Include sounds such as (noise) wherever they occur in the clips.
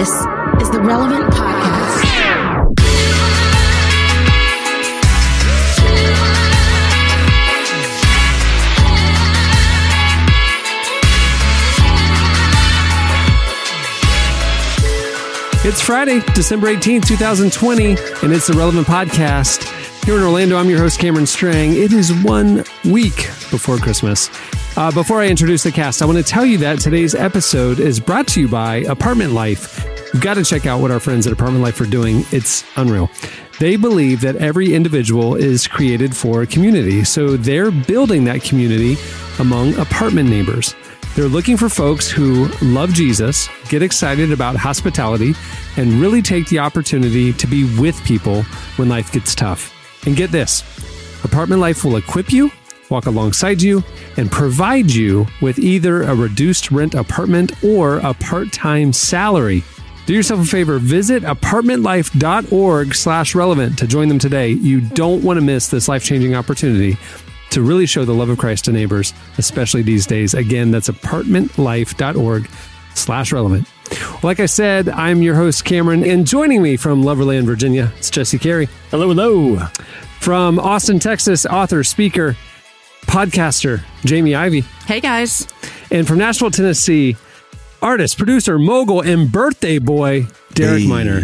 This is the Relevant Podcast. It's Friday, December 18th, 2020, and it's the Relevant Podcast. Here in Orlando, I'm your host, Cameron Strang. It is one week before Christmas. Uh, before I introduce the cast, I want to tell you that today's episode is brought to you by Apartment Life. You've got to check out what our friends at Apartment Life are doing. It's unreal. They believe that every individual is created for a community, so they're building that community among apartment neighbors. They're looking for folks who love Jesus, get excited about hospitality, and really take the opportunity to be with people when life gets tough. And get this Apartment Life will equip you, walk alongside you, and provide you with either a reduced rent apartment or a part time salary. Do yourself a favor, visit apartmentlife.org slash relevant to join them today. You don't want to miss this life changing opportunity to really show the love of Christ to neighbors, especially these days. Again, that's apartmentlife.org slash relevant. Like I said, I'm your host, Cameron, and joining me from Loverland, Virginia, it's Jesse Carey. Hello, hello. From Austin, Texas, author, speaker, podcaster, Jamie Ivy. Hey guys. And from Nashville, Tennessee, artist, producer, mogul, and birthday boy, Derek Hey. Minor.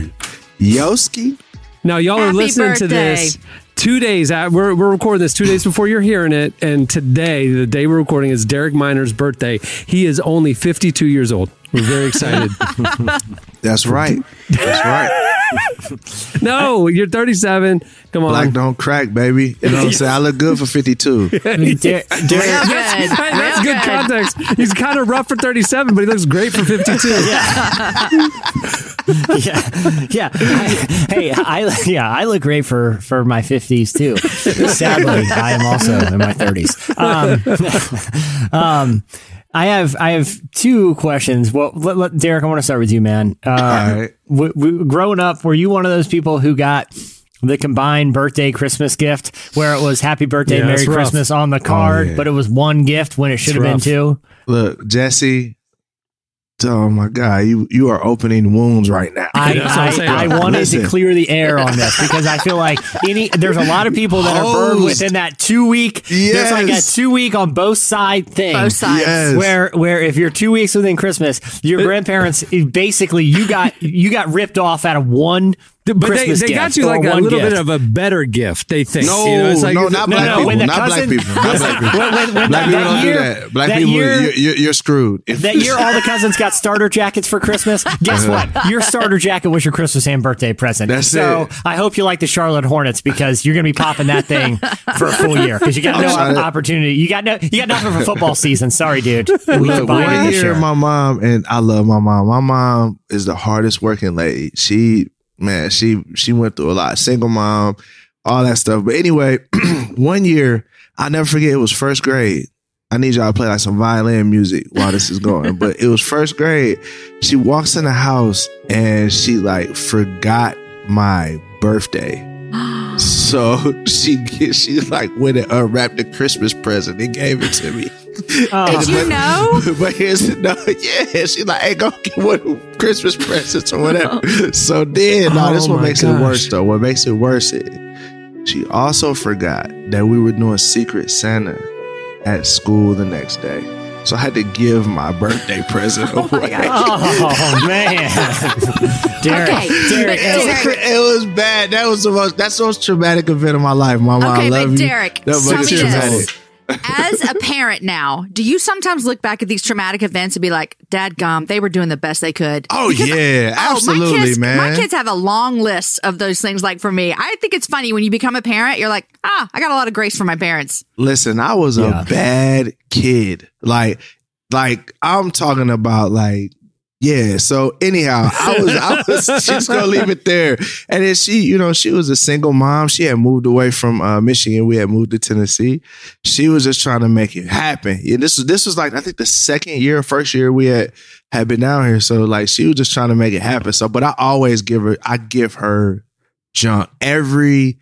Yoski. Now, y'all are Happy listening to this two days. At, we're, we're recording this two days before you're hearing it. And today, the day we're recording, is Derek Minor's birthday. He is only 52 years old. We're very excited. (laughs) That's right. That's right. (laughs) no, you're 37. Come on. Black don't crack, baby. You know what I'm (laughs) saying? I look good for 52. Der- Derek, Real good. Hey, that's Real good context. He's kind of rough for 37, but he looks great for 52. yeah, yeah. I, hey, I yeah, I look great for for my fifties too. Sadly, I am also in my thirties. Um, um, I have I have two questions. Well, let, let- Derek, I want to start with you, man. Uh, (laughs) right. w- w- growing up, were you one of those people who got the combined birthday Christmas gift where it was Happy Birthday, Yeah, Merry. Christmas on the card, yeah. but it was one gift when it should have been two? Look, Jesse. Oh my God, you you are opening wounds right now. I, That's I'm. I, I (laughs) wanted Listen. to clear the air on this because I feel like any there's a lot of people that are burned within that two week. Yes. There's like a two week on both side thing. Both sides. Yes. Where where if you're two weeks within Christmas, your grandparents basically you got you got ripped off out of one But they, Christmas they got you like a one little bit of a better gift, they think. no, You know, it's like- no, not black no, people. Not cousin- black people. Not black people. when- when- when black that- people don't year- do that. Black that people, year- you're, you're, you're screwed. (laughs) That year, all the cousins got starter jackets for Christmas. Guess uh-huh. what? Your starter jacket was your Christmas and birthday present. That's so it. I hope you like the Charlotte Hornets because you're going to be popping that thing for a full year because you got no I'm trying opportunity. You got no, you got nothing for football season. Sorry, dude. We Look, combined one year, year. my mom and I love my mom. My mom is the hardest working lady. She, man, she she went through a lot. Single mom, all that stuff. But anyway, (clears throat) one year, I never forget. It was first grade. I need y'all to play like some violin music while this is going. but it was first grade. She walks in the house and she like forgot my birthday. (gasps) So (laughs) she she like went and unwrapped the Christmas present and gave it to me. Oh. Did uh-huh. you know? (laughs) But here's the no, yeah. She's like, hey, go get one of Christmas (laughs) presents or whatever. so then, no, this Oh what makes gosh. it worse though. What makes it worse is she also forgot that we were doing Secret Santa at school the next day. So I had to give my birthday (laughs) present oh away. Oh man, Derek, Okay, Derek, but Derek- It was bad. That was the most. That's the most traumatic event of my life, My Mama. Okay, I love but you. Derek, No, tell it's me this. Traumatic. As a parent now, do you sometimes look back at these traumatic events and be like, Dad gum, they were doing the best they could? Oh yeah, Oh, absolutely, my kids, man. My kids have a long list of those things. Like for me, I think it's funny when you become a parent, you're like, ah, I got a lot of grace from my parents. Listen, I was Yeah. a bad kid. Like, like I'm talking about like, yeah. So anyhow, I was, I (laughs) was just gonna leave it there. And then she, you know, she was a single mom. She had moved away from uh, Michigan. We had moved to Tennessee. She was just trying to make it happen. Yeah, this was this was like I think the second year, first year we had had been down here. So like she was just trying to make it happen. So, but I always give her, I give her junk every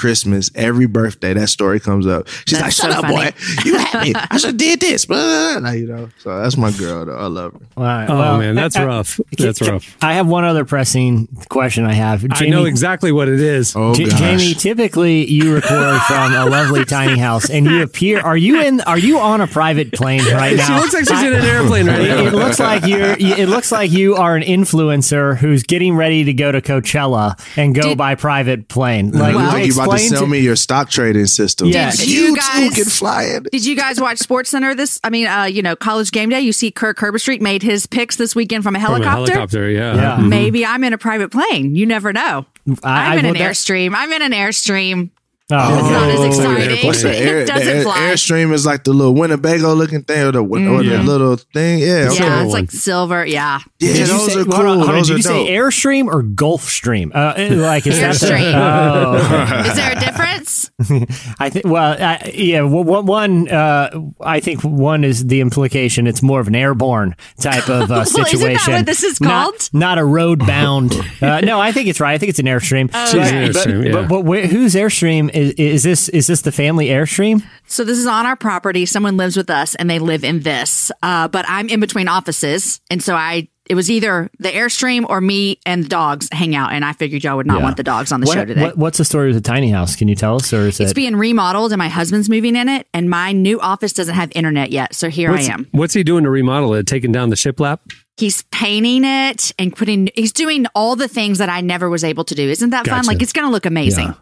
Christmas, every birthday, that story comes up. She's That's like, "Shut so up, funny. boy! You had me. I should have did this." Blah, blah, blah. You know, so that's my girl. Though. I love her. All right, Oh well, man, that's rough. That's rough. I have one other pressing question. I have. I know exactly what it is. Oh J- Jamie, typically you record from a lovely tiny house, and you appear. Are you in? Are you on a private plane (laughs) right now? She looks like she's in an airplane right It, now. it looks like you're. It looks like you are an influencer who's getting ready to go to Coachella and go Did- by private plane. Like, Well- like you about to explain sell me your stock trading system. Yeah. Did you, you too guys- can fly in. Did you guys watch Sports Center this? I mean, uh, you know, College Game Day. You see, Kirk Herbstreit made his picks this weekend from a From a helicopter. helicopter, yeah. Yeah. Mhm. Maybe I'm in a private plane. You never know. I- I'm in I- an well, that- airstream. I'm in an airstream. Oh, It's not as Oh, exciting. What's the air? It doesn't air, fly. Airstream is like the little Winnebago looking thing, or the or the little thing. Yeah, okay. yeah, it's like silver. Yeah. yeah. Did those say, are hold cool. on, hold on, those did are you dope. say Airstream or Gulfstream? Uh, like is that the- Oh, Is there a difference? (laughs) I think. Well, I, yeah. Well, one- one. Uh, I think one is the implication. It's more of an airborne type of uh, (laughs) Well, isn't that situation. what this is called? Not, a road bound. uh, no, I think it's right. I think it's an airstream. Oh, She's But- an but, Airstream, yeah. but, but where, whose airstream is, is this? Is this the family airstream? So this is on our property. Someone lives with us, and they live in this. Uh, but I'm in between offices, and so I. It was either the airstream or me and the dogs hang out, and I figured y'all would not Yeah. want the dogs on the What- show today. what- what's the story with the tiny house? Can you tell us, or is it's it? being remodeled, and my husband's moving in it, and my new office doesn't have internet yet. So here What's, I am. what's he doing to remodel it? Taking down the shiplap? He's painting it and putting. He's doing all the things that I never was able to do. Isn't that fun? Like it's going to look amazing. Yeah.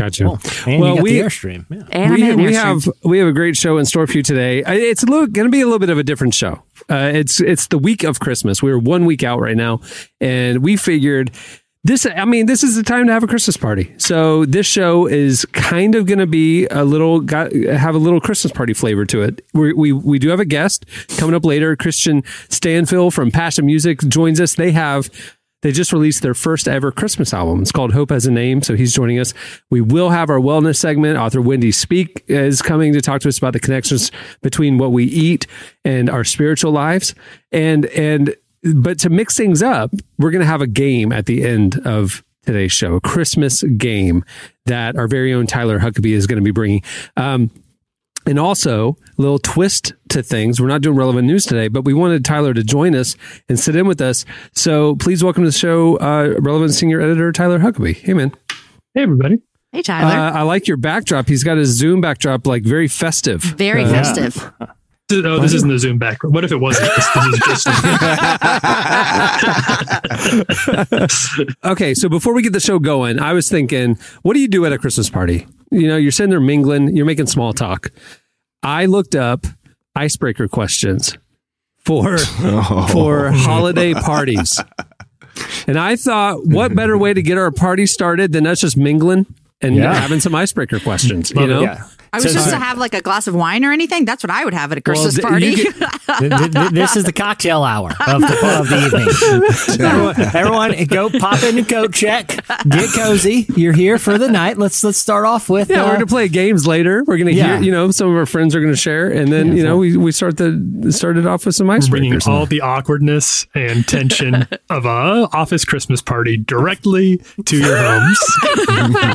Gotcha. Oh, and you got the airstream. Yeah. And we, I'm we airstream. have we have a great show in store for you today. It's going to be a little bit of a different show. Uh, it's it's the week of Christmas. We're one week out right now, and we figured this. I mean, this is the time to have a Christmas party. So this show is kind of going to be a little got have a little Christmas party flavor to it. We we we do have a guest coming up later. Kristian Stanfill from Passion Music joins us. They have they just released their first ever Christmas album. It's called Hope Has a Name. So he's joining us. We will have our wellness segment. Author Wendy Speake is coming to talk to us about the connections between what we eat and our spiritual lives. And, and, but to mix things up, we're going to have a game at the end of today's show, a Christmas game that our very own Tyler Huckabee is going to be bringing. Um, and also, a little twist to things. We're not doing relevant news today, but we wanted Tyler to join us and sit in with us. So please welcome to the show, uh, relevant senior editor Tyler Huckabee. Hey, man. Hey, everybody. Hey, Tyler. Uh, I like your backdrop. He's got his Zoom backdrop, like very festive. Very Uh, festive. (laughs) Oh, this isn't the Zoom back. What if it wasn't? This, this is just. (laughs) Okay, so before we get the show going, I was thinking, what do you do at a Christmas party? You know, you're sitting there mingling, you're making small talk. I looked up icebreaker questions for (laughs) for holiday parties. And I thought, what better way to get our party started than us just mingling and Yeah. having some icebreaker questions, you know? Yeah. I was So- just so- to have like a glass of wine or anything. That's what I would have at a Christmas th- party. you (laughs) Th- th- th- this is the cocktail hour of the, of the evening. (laughs) everyone, everyone, go pop in a coat check, get cozy. You're here for the night. Let's let's start off with. Yeah, uh, we're gonna play games later. We're gonna Yeah. hear, you know, some of our friends are gonna share, and then you know we, we start the started off with some bringing icebreakers. all the awkwardness and tension (laughs) of a office Christmas party directly to your homes.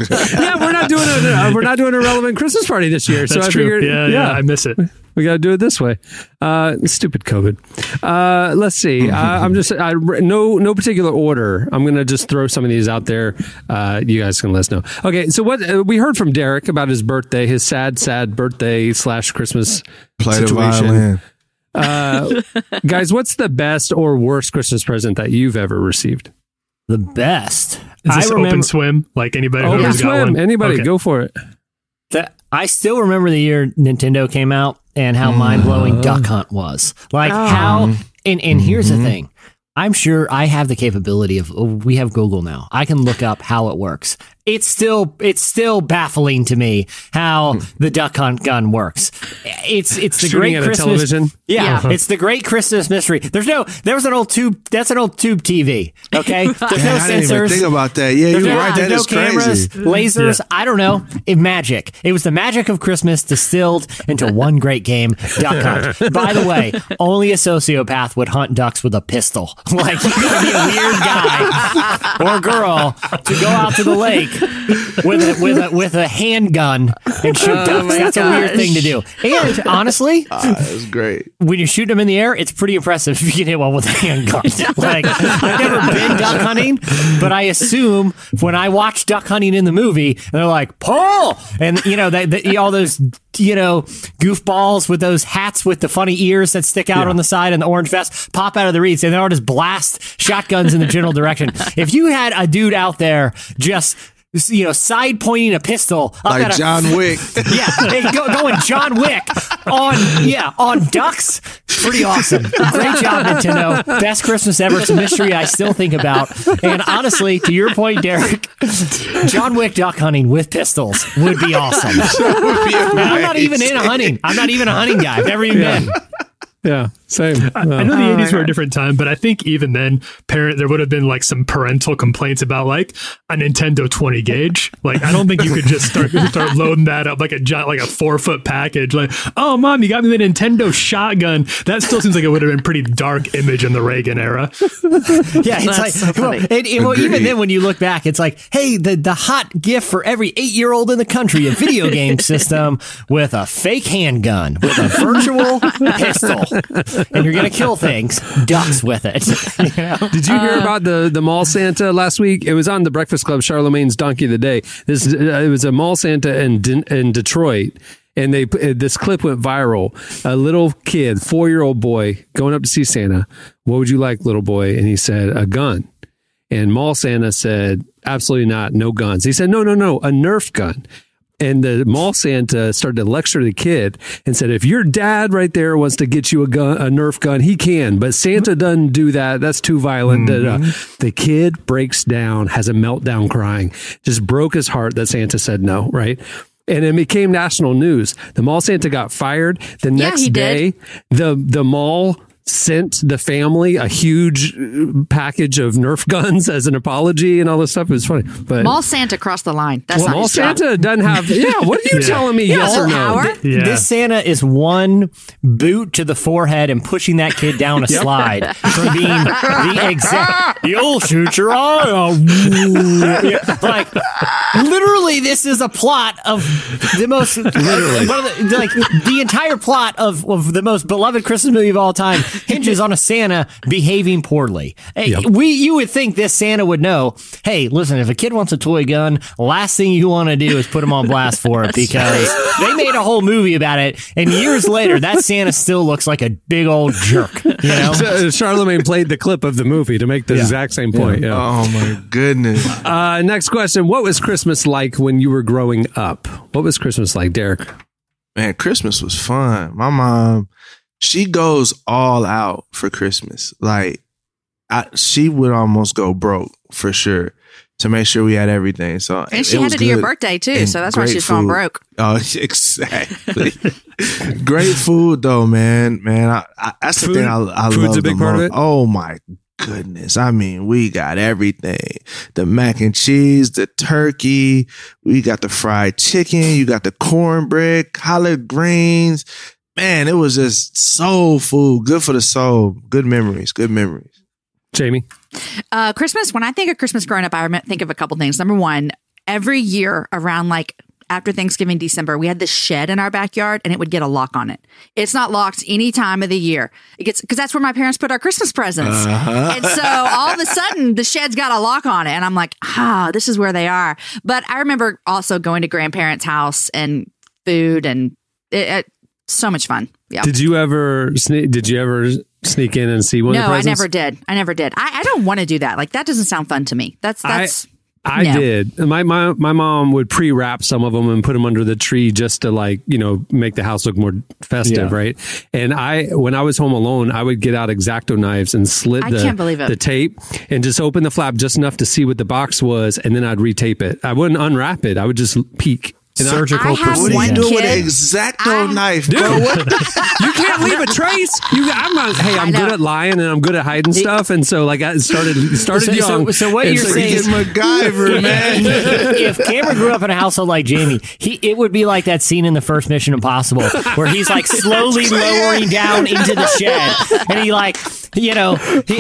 yeah, we're not doing a uh, we're not doing a relevant Christmas party this year. so That's I true. figured, yeah, yeah, I miss it. we got to do it this way. Uh, stupid COVID. Uh, let's see. (laughs) Uh, I'm just I, no no particular order. I'm gonna just throw some of these out there. Uh, you guys can let us know. Okay, so what uh, we heard from Derek about his birthday, his sad sad birthday slash Christmas Play the situation. violin. Uh, (laughs) guys, what's the best or worst Christmas present that you've ever received? the best. Is this I remember open swim? Like anybody Open who's got swim. one? Anybody, Okay. go for it. That. I still remember the year Nintendo came out and how mind blowing mm-hmm. Duck Hunt was. Like oh. how. And and here's the mm-hmm. thing. I'm sure I have the capability of oh, we have Google now. I can look up how it works. It's still it's still baffling to me how hmm. the duck hunt gun works. It's it's the Shooting great Christmas television? Yeah, Yeah. it's the great Christmas mystery. There's no there was an old tube that's an old tube TV. Okay, (laughs) there's no Man, I didn't even sensors. think about that. Yeah, There's you're no, right. That there's is no cameras, crazy. lasers. I don't know. It magic. It was the magic of Christmas distilled into one great game, Duck Hunt. (laughs) By the way, only a sociopath would hunt ducks with a pistol. (laughs) Like you gotta be a weird guy or girl to go out to the lake (laughs) with a with a with a handgun and shoot Oh ducks. That's a weird thing to do. (laughs) And honestly, Ah, that's great. when you shoot them in the air, it's pretty impressive if you can hit one with a handgun. (laughs) like I've never been duck hunting, but I assume when I watch duck hunting in the movie, they're like Paul, and you know they, they all those you know goofballs with those hats with the funny ears that stick out on the side and the orange vest pop out of the reeds, and they all just blast shotguns in the general direction. If you had a dude out there just you know, side pointing a pistol up Like at a John (laughs) Wick. yeah, hey, go, going John Wick on yeah on ducks. Pretty awesome. Great job, Nintendo. Best Christmas ever. It's a mystery I still think about. And honestly, to your point, Derek, John Wick duck hunting with pistols would be awesome. (laughs) And I'm not even in hunting. I'm not even a hunting guy. I've never even been. Yeah, same. I know the 80s were a different time, but I think even then, parent there would have been like some parental complaints about like a Nintendo 20 gauge. Like I don't think you could just start (laughs) start loading that up like a giant like a four foot package. Like, oh mom, you got me the Nintendo shotgun. That still seems like it would have been pretty dark image in the Reagan era. (laughs) Yeah, it's That's like so well, funny. and- and, well, even then when you look back, it's like, hey, the the hot gift for every eight year old in the country, a video game (laughs) system with a fake handgun with a virtual pistol, and you're gonna kill things, ducks with it. (laughs) You know? Did you hear about the the mall Santa last week? It was on the Breakfast Club, Charlemagne's Donkey of the Day. This uh, it was a mall Santa in in Detroit, and they uh, this clip went viral. A little kid, four year old boy, going up to see Santa. What would you like, little boy? And he said, a gun. And mall Santa said, absolutely not, no guns. He said, no, no, no, a Nerf gun. And the mall Santa started to lecture the kid and said, if your dad right there wants to get you a gun, a Nerf gun, he can. But Santa doesn't do that. That's too violent. Da, da, da. Mm-hmm. The kid breaks down, has a meltdown crying, just broke his heart that Santa said no, right? And it became national news. The mall Santa got fired. The next he day, did. the the mall sent the family a huge uh, package of Nerf (laughs) guns as an apology and all this stuff. It was funny, but Mall Santa crossed the line. That's well, not Mall his job. Santa doesn't have. Yeah, what are you (laughs) Yeah. telling me? yes or or no? hour. Yeah. This Santa is one boot to the forehead and pushing that kid down a (laughs) slide from being the exact. You'll shoot your eye out. Like literally, this is a plot of the most literally like the entire plot of, of the most beloved Christmas movie of all time hinges on a Santa behaving poorly. Hey, Yep. We you would think this Santa would know. Hey, listen, if a kid wants a toy gun, last thing you want to do is put him on blast for it (laughs) because they made a whole movie about it, and years later, that Santa still looks like a big old jerk. You (laughs) know. So, Charlemagne played the clip of the movie to make the exact same point. Yeah. Oh my goodness. Uh, next question: What was Christmas like when you were growing up? What was Christmas like, Derek? Man, Christmas was fun. My mom, she goes all out for Christmas. Like, I, she would almost go broke for sure to make sure we had everything. So And she it had was to do your birthday too, so that's why great she's going broke. Oh, (laughs) exactly. Great food though, man. Man, I, I, that's the Food- thing I, I food's love a big the part of it? Oh my goodness! I mean, we got everything: the mac and cheese, the turkey. We got the fried chicken. You got the cornbread, collard greens. Man, it was just soul food. Good for the soul. Good memories. Good memories. Jamie. Uh, Christmas, when I think of Christmas growing up, I rem- think of a couple things. Number one, every year around like after Thanksgiving, December, we had this shed in our backyard and it would get a lock on it. It's not locked any time of the year. It gets because that's where my parents put our Christmas presents. And so all of a sudden the shed's got a lock on it. And I'm like, ah, this is where they are. But I remember also going to grandparents' house and food and it, it, so much fun. Yeah. Did you ever sneak? Did you ever sneak in and see one of no, the I never did. I never did. I, I don't want to do that. Like that doesn't sound fun to me. That's I- that's I No. did. My, my my mom would pre-wrap some of them and put them under the tree just to like you know make the house look more festive, Yeah. right? And I when I was home alone, I would get out exacto knives and slit I the can't believe it. the tape and just open the flap just enough to see what the box was, and then I'd retape it. I wouldn't unwrap it. I would just peek. And I- Surgical I have What are one you doing with kid- an exacto I- knife, Dude, bro? What (laughs) you can't leave a trace. You, I'm not, hey, I'm good at lying and I'm good at hiding stuff, and so like I started started So- so- young. so what you're saying is- MacGyver, man? if Cameron grew up in a household like Jamie, he it would be like that scene in the first Mission Impossible where he's like (laughs) slowly lowering down into the shed, and he like you know, he,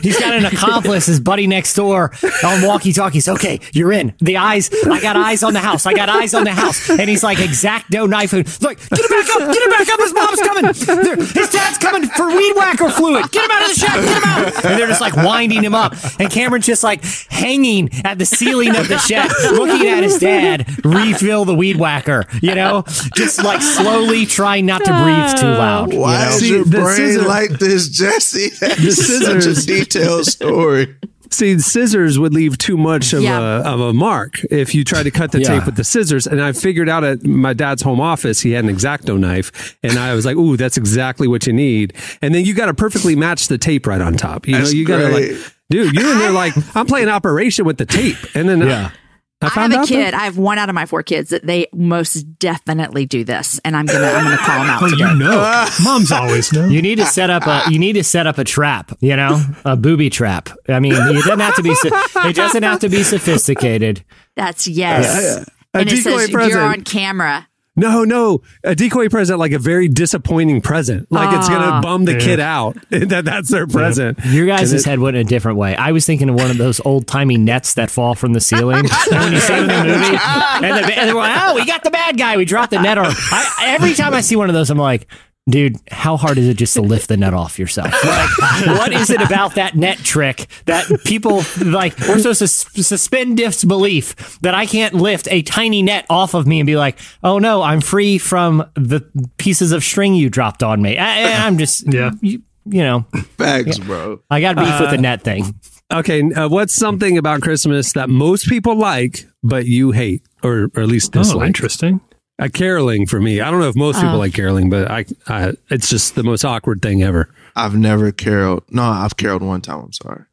he's got an accomplice, his buddy next door on walkie talkies. Okay, you're in. The eyes, I got eyes on the house. I got eyes on the house. And he's like, exacto knife. Like, get him back up, get him back up. His mom's coming. There- His dad's coming for weed whacker fluid. Get him out of the shed. Get him out. And they're just like winding him up. And Cameron's just like hanging at the ceiling of the shed, looking at his dad refill the weed whacker, you know, just like slowly trying not to breathe too loud. you Why know? is See, your brain scissor- like this, Jesse? That's (laughs) scissors- such a detailed story. See, scissors would leave too much of, Yeah. a, of a mark if you tried to cut the Yeah. tape with the scissors. And I figured out at my dad's home office, he had an exacto knife. And I was like, ooh, that's exactly what you need. And then you got to perfectly match the tape right on top. You That's know, you got to like, dude, you're in there like, I'm playing Operation with the tape. And then uh, Yeah. I, I I have a out that- kid. I have one out of my four kids that they most definitely do this, and I'm gonna I'm gonna call them out Oh, today. you know. (laughs) Moms always know. You need to set up a you need to set up a trap, you know, a booby trap. I mean, it doesn't have to be so- it doesn't have to be sophisticated. That's yes. A and it says present. you're on camera. No, no, a decoy present, like a very disappointing present. Like it's going to ah. bum the Yeah. kid out (laughs) that that's their present. Your guys' And it- head went in a different way. I was thinking of one of those old timey nets that fall from the ceiling. (laughs) When you see in the movie, and, the, and they're like, "Oh, we got the bad guy. We dropped the net Or. I, every time I see one of those, I'm like. Dude, how hard is it just to lift the net off yourself? (laughs) Like, (laughs) what is it about that net trick that people like? We're supposed to s- suspend disbelief that I can't lift a tiny net off of me and be like, "Oh no, I'm free from the pieces of string you dropped on me." I, I'm just, Yeah. you, you know, Facts, bro. I got beef with the net thing. Okay, uh, what's something about Christmas that most people like, but you hate, or, or at least Oh, dislike? interesting. A caroling for me. I don't know if most people oh. like caroling, but I, I, it's just the most awkward thing ever. I've never caroled. No, I've caroled one time. I'm sorry.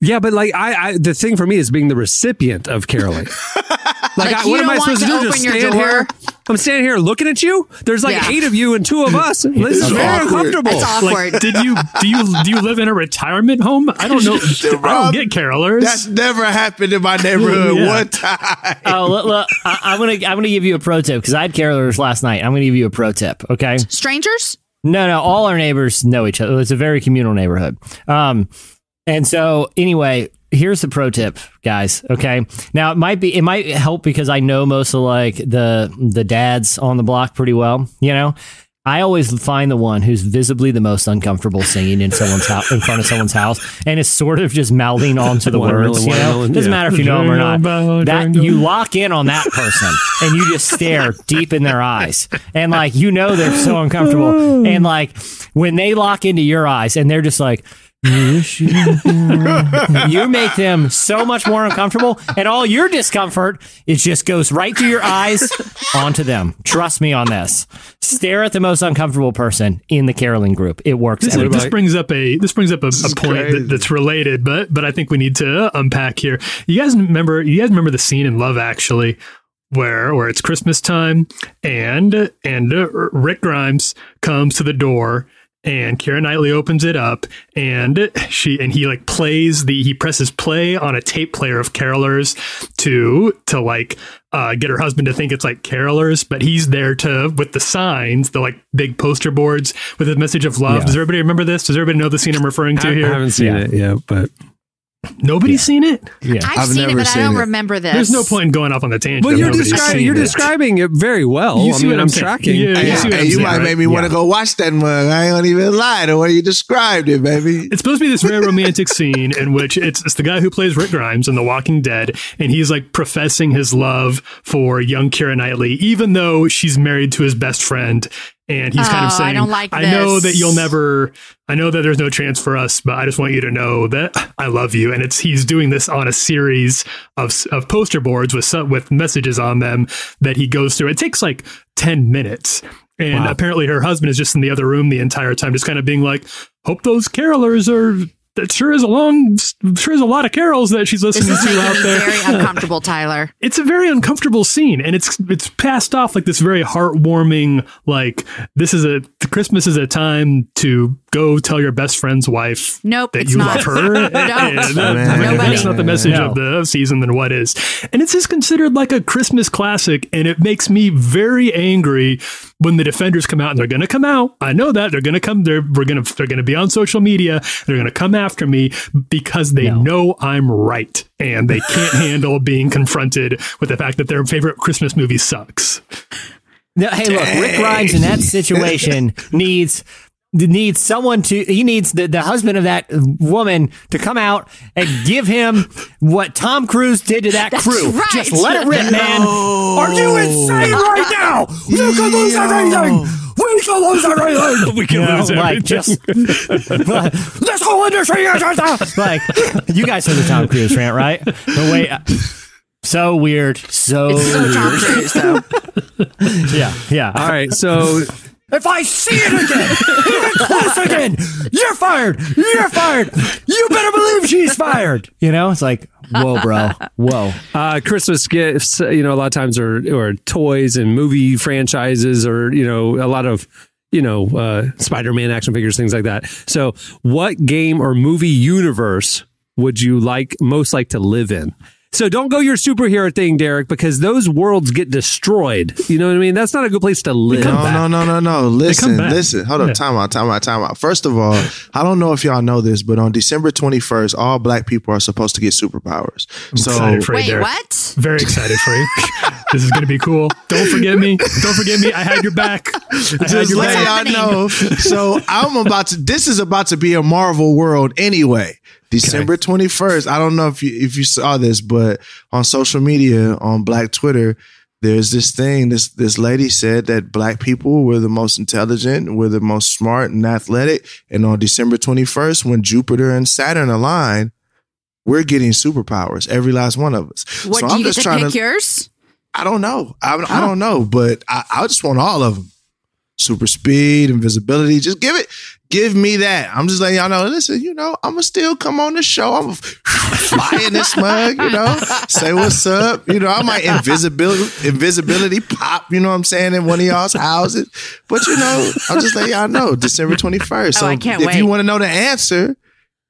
Yeah, but like I, I the thing for me is being the recipient of caroling. (laughs) Like, Like, I, what am I supposed to, to do? Just stand here? I'm standing here looking at you. There's like Yeah. eight of you and two of us. (laughs) This is very awkward. uncomfortable. It's awkward. Like, did you do you do you live in a retirement home? I don't know. (laughs) I don't get carolers. That's never happened in my neighborhood Yeah. one time. Oh, look, look, I, I'm gonna I'm gonna give you a pro tip because I had carolers last night. I'm gonna give you a pro tip. Okay. Strangers? No, no, all our neighbors know each other. It's a very communal neighborhood. Um, and so anyway, here's the pro tip, guys. Okay. Now it might be it might help because I know most of like the the dads on the block pretty well. You know. I always find the one who's visibly the most uncomfortable singing in someone's house, in front of someone's house, and is sort of just mouthing onto the Watermelon, words. You know, watermelon, doesn't yeah. matter if you know them or not. That you lock in on that person, and you just stare deep in their eyes, and like you know they're so uncomfortable, and like when they lock into your eyes, and they're just like. (laughs) you make them so much more uncomfortable, and all your discomfort it just goes right through your eyes onto them. Trust me on this. Stare at the most uncomfortable person in the caroling group. It works. This, every this brings up a this brings up a, a point that, that's related, but but I think we need to unpack here. You guys remember? You guys remember the scene in Love Actually, where where it's Christmas time and and uh, Rick Grimes comes to the door. And Keira Knightley opens it up, and she and he like plays the he presses play on a tape player of carolers to to like uh, get her husband to think it's like carolers, but he's there to with the signs, the like big poster boards with a message of love. Yeah. Does everybody remember this? Does everybody know the scene I'm referring to I, I haven't seen Yeah. it yet, but Nobody's seen it. yeah. I've, I've seen it, never but I don't it. remember this. There's no point in going off on the tangent. But you're nobody's describing you're it. describing it very well. You I see mean, what I'm I'm tracking. Yeah, Hey, you see what hey, I'm you saying, might right? make me want to go watch that mug. I ain't gonna even lie the way you described it, baby. It's supposed to be this very romantic (laughs) scene in which it's, it's the guy who plays Rick Grimes in The Walking Dead, and he's like professing his love for young Keira Knightley, even though she's married to his best friend. And he's kind of Oh, I saying, don't like I know that you'll never, I know that there's no chance for us, but I just want you to know that I love you. And it's he's doing this on a series of of poster boards with some, with messages on them that he goes through. It takes like ten minutes. And Wow. apparently her husband is just in the other room the entire time, just kind of being like, hope those carolers are that sure is a long sure is a lot of carols that she's listening to out (laughs) there. very uncomfortable, Tyler. It's a very uncomfortable scene and it's it's passed off like this very heartwarming like this is a Christmas is a time to go tell your best friend's wife Nope, that you not. love her. (laughs) (laughs) Don't. That- That's not the message No. of the season, then what is? And it's just considered like a Christmas classic, and it makes me very angry when the defenders come out and they're going to come out. I know that they're going to come. They're we're going to they're going to be on social media. They're going to come after me because they No. know I'm right, and they can't (laughs) handle being confronted with the fact that their favorite Christmas movie sucks. No, hey, look, Rick Grimes in that situation needs needs someone to he needs the, the husband of that woman to come out and give him what Tom Cruise did to that That's crew. right. Just let it rip, man. Are you insane right now? We could lose everything. We could lose everything. We can You (laughs) know, lose like everything. just (laughs) this whole industry is (laughs) like you guys know the Tom Cruise rant, right? The way uh, so weird, so It's so weird. Tom Cruise, though. Yeah, yeah. All right, so If I see it again, even close again, you're fired. You're fired. You better believe she's fired. You know, it's like, whoa, bro, whoa. uh, Christmas gifts, you know, a lot of times are or toys and movie franchises, or you know, a lot of you know, uh, Spider-Man action figures, things like that. So, what game or movie universe would you like most like to live in? So don't go your superhero thing, Derek, because those worlds get destroyed. You know what I mean? That's not a good place to live. No, no, no, no, no. Listen, listen. Hold on. Yeah. Time out, time out, time out. First of all, I don't know if y'all know this, but on December 21st, all black people are supposed to get superpowers. So, excited for you, Wait, Derek. what? Very excited for you. (laughs) this is going to be cool. Don't forget me. Don't forget me. I had your back. I had just your let back. y'all know. So I'm about to. This is about to be a Marvel world anyway. December 21st. I don't know if you if you saw this, but on social media, on Black Twitter, there's this thing. This this lady said that black people were the most intelligent, were the most smart and athletic. And on December 21st, when Jupiter and Saturn align, we're getting superpowers. Every last one of us. What so do I'm you get just to trying pick to. yours? I don't know. I, I don't know, but I, I just want all of them. Super speed, invisibility. Just give it. Give me that. I'm just letting y'all know. Listen, you know, I'm gonna still come on the show. I'm gonna (laughs) fly in this mug. You know, say what's up. You know, I might invisibility invisibility pop. You know what I'm saying in one of y'all's houses. But you know, I'm just letting y'all know. December 21st. So Oh, I can't if wait. you want to know the answer,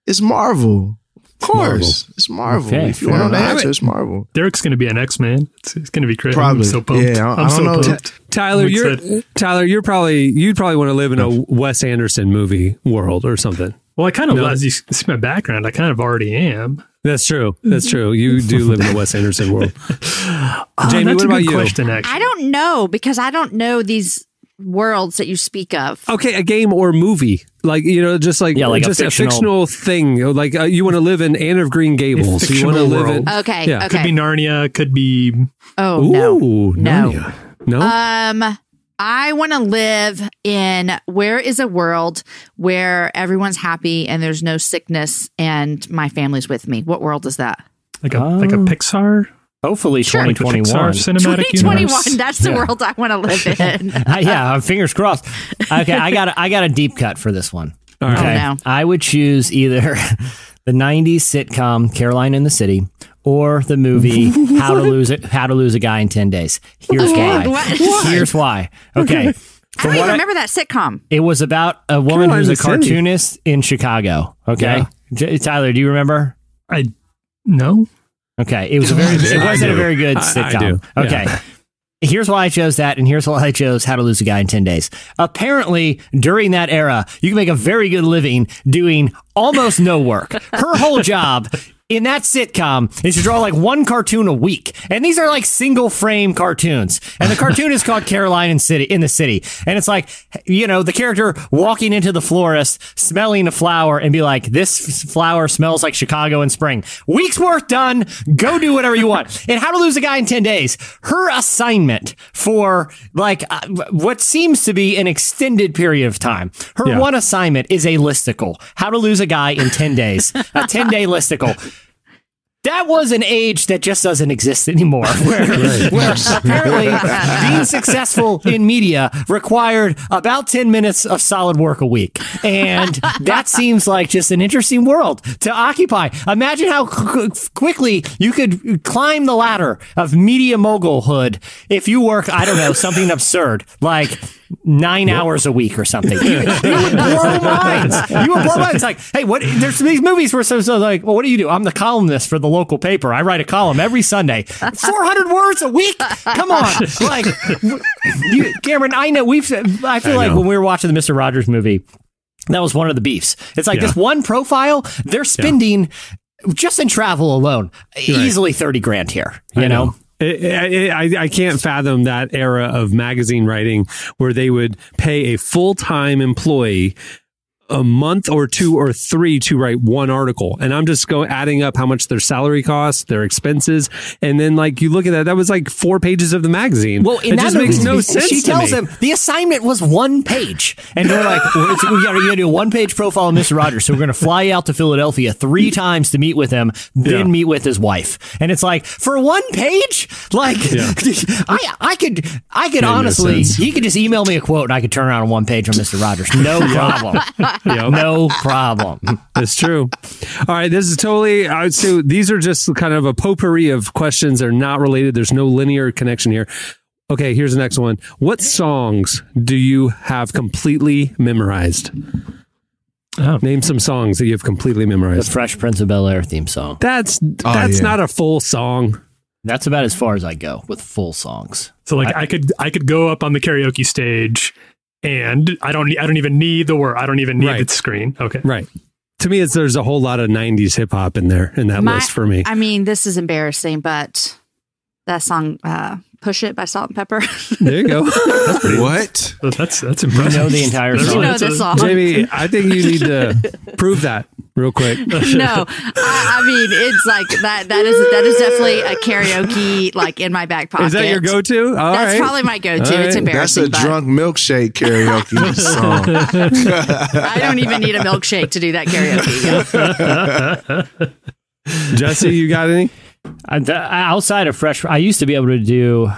it's Marvel. Of course, it's Marvel. Okay, if you want to know the fair answer, it's Marvel. Derek's going to be an X Man. It's, it's going to be crazy. Probably. I'm so pumped. Yeah, I- I I'm don't so know. pumped. Tyler, I'm you're excited. Tyler, you're probably you'd probably want to live in a Wes Anderson movie world or something. Well, I kind of, No. as you see my background, I kind of already am. That's true. That's true. You do live in a Wes Anderson world. Oh, (laughs) Jamie, that's what a about good you? question, actually. I don't know because I don't know these worlds that you speak of. Okay, a game or movie, like you know, just like Yeah, like just a fictional- fictional, thing. Like uh, you want to live in Anne of Green Gables. You want to fictional live world. in Okay. Yeah. Okay. Could be Narnia. Could be oh no. Ooh, No. Narnia. No, Um, I want to live in where is a world where everyone's happy and there's no sickness and my family's with me. What world is that? like a like a Oh. Pixar, Hopefully, Sure. 2021. Pixar cinematic 2021. universe. That's the Yeah. world I want to live (laughs) in. Uh, yeah, fingers crossed. Okay, I got a, I got a deep cut for this one. All right. Okay, Oh, no. I would choose either (laughs) the '90s sitcom Caroline in the City or the movie (laughs) How to Lose It How to Lose a Guy in 10 Days. Here's why. What? Here's why. Okay. I don't what even I- remember that sitcom. It was about a woman Caroline who's a the City. cartoonist in Chicago. Okay, J- Tyler, do you remember? I no. Okay, it was a very. (laughs) It wasn't a very good I- I sitcom. do. Yeah. Okay. Here's why I chose that, and here's why I chose How to Lose a Guy in 10 Days. Apparently, during that era, you can make a very good living doing almost no work. Her whole job in that sitcom is to draw like one cartoon a week. And these are like single frame cartoons. And the cartoon is called Caroline in City in the City. And it's like, you know, the character walking into the florist, smelling a flower and be like, this flower smells like Chicago in spring. Week's worth done. Go do whatever you want. And how to lose a guy in 10 days. Her assignment for like uh, what seems to be an extended period of time. Her Yeah. one assignment is a listicle. How to lose a guy in 10 days. A 10 day listicle. That was an age that just doesn't exist anymore. (laughs) Where, where apparently (laughs) being successful in media required about 10 minutes of solid work a week. And that (laughs) seems like just an interesting world to occupy. Imagine how qu- quickly you could climb the ladder of media mogulhood if you work, I don't know, something absurd like nine hours a week or something. (laughs) You, you would blow minds. You would blow minds. It's like, hey, what? There's these movies where so, so like, well, what do you do? I'm the columnist for the local paper. I write a column every Sunday. (laughs) 400 words a week. Come on, (laughs) like, you, Cameron. I know we've. I feel I like know. when we were watching the Mister Rogers movie. That was one of the beefs. It's like Yeah. this one profile, they're spending just in travel alone, easily 30 grand here, you I know? I, I, I can't fathom that era of magazine writing where they would pay a full time employee a month or two or three to write one article. And I'm just going adding up how much their salary costs, their expenses. And then like you look at that, that was like four pages of the magazine. Well, it that just makes no sense. She tells him the assignment was one page, and they're like, well, "We got to do a one-page profile of Mister Rogers." So we're going to fly out to Philadelphia three times to meet with him, then Yeah. meet with his wife. And it's like for one page, like Yeah. (laughs) I, I could, I could Made honestly, sense. he could just email me a quote, and I could turn around on one page on Mister Rogers, no (laughs) problem, (laughs) Yep. no problem. It's true. All right, this is totally. I would say these are just kind of a potpourri of questions. They're not related. There's no linear connection here. Okay, here's the next one. What songs do you have completely memorized? Oh. Name some songs that you have completely memorized. The. Fresh Prince of Bel Air theme song. That's Oh, that's yeah. not a full song. That's about as far as I go with full songs. So like I, could I could go up on the karaoke stage and I don't I don't even need the word I don't even need Right. the screen. Okay. Right. To me, it's there's a whole lot of '90s hip hop in there in that My- list for me. I mean, this is embarrassing, but that song, uh, "Push It" by Salt-N-Pepa. (laughs) There you go, That's pretty, What? That's that's You know the entire song. you know It's a- this song. Jamie. I think you need to prove that real quick. (laughs) no, I, I mean it's like that. That is that is definitely a karaoke like in my back pocket. Is that your go-to? All That's right. probably my go-to. All It's right. That's a but drunk milkshake karaoke (laughs) song. I don't even need a milkshake to do that karaoke. Jesse, you got any? Uh, the- outside of fresh i used to be able to do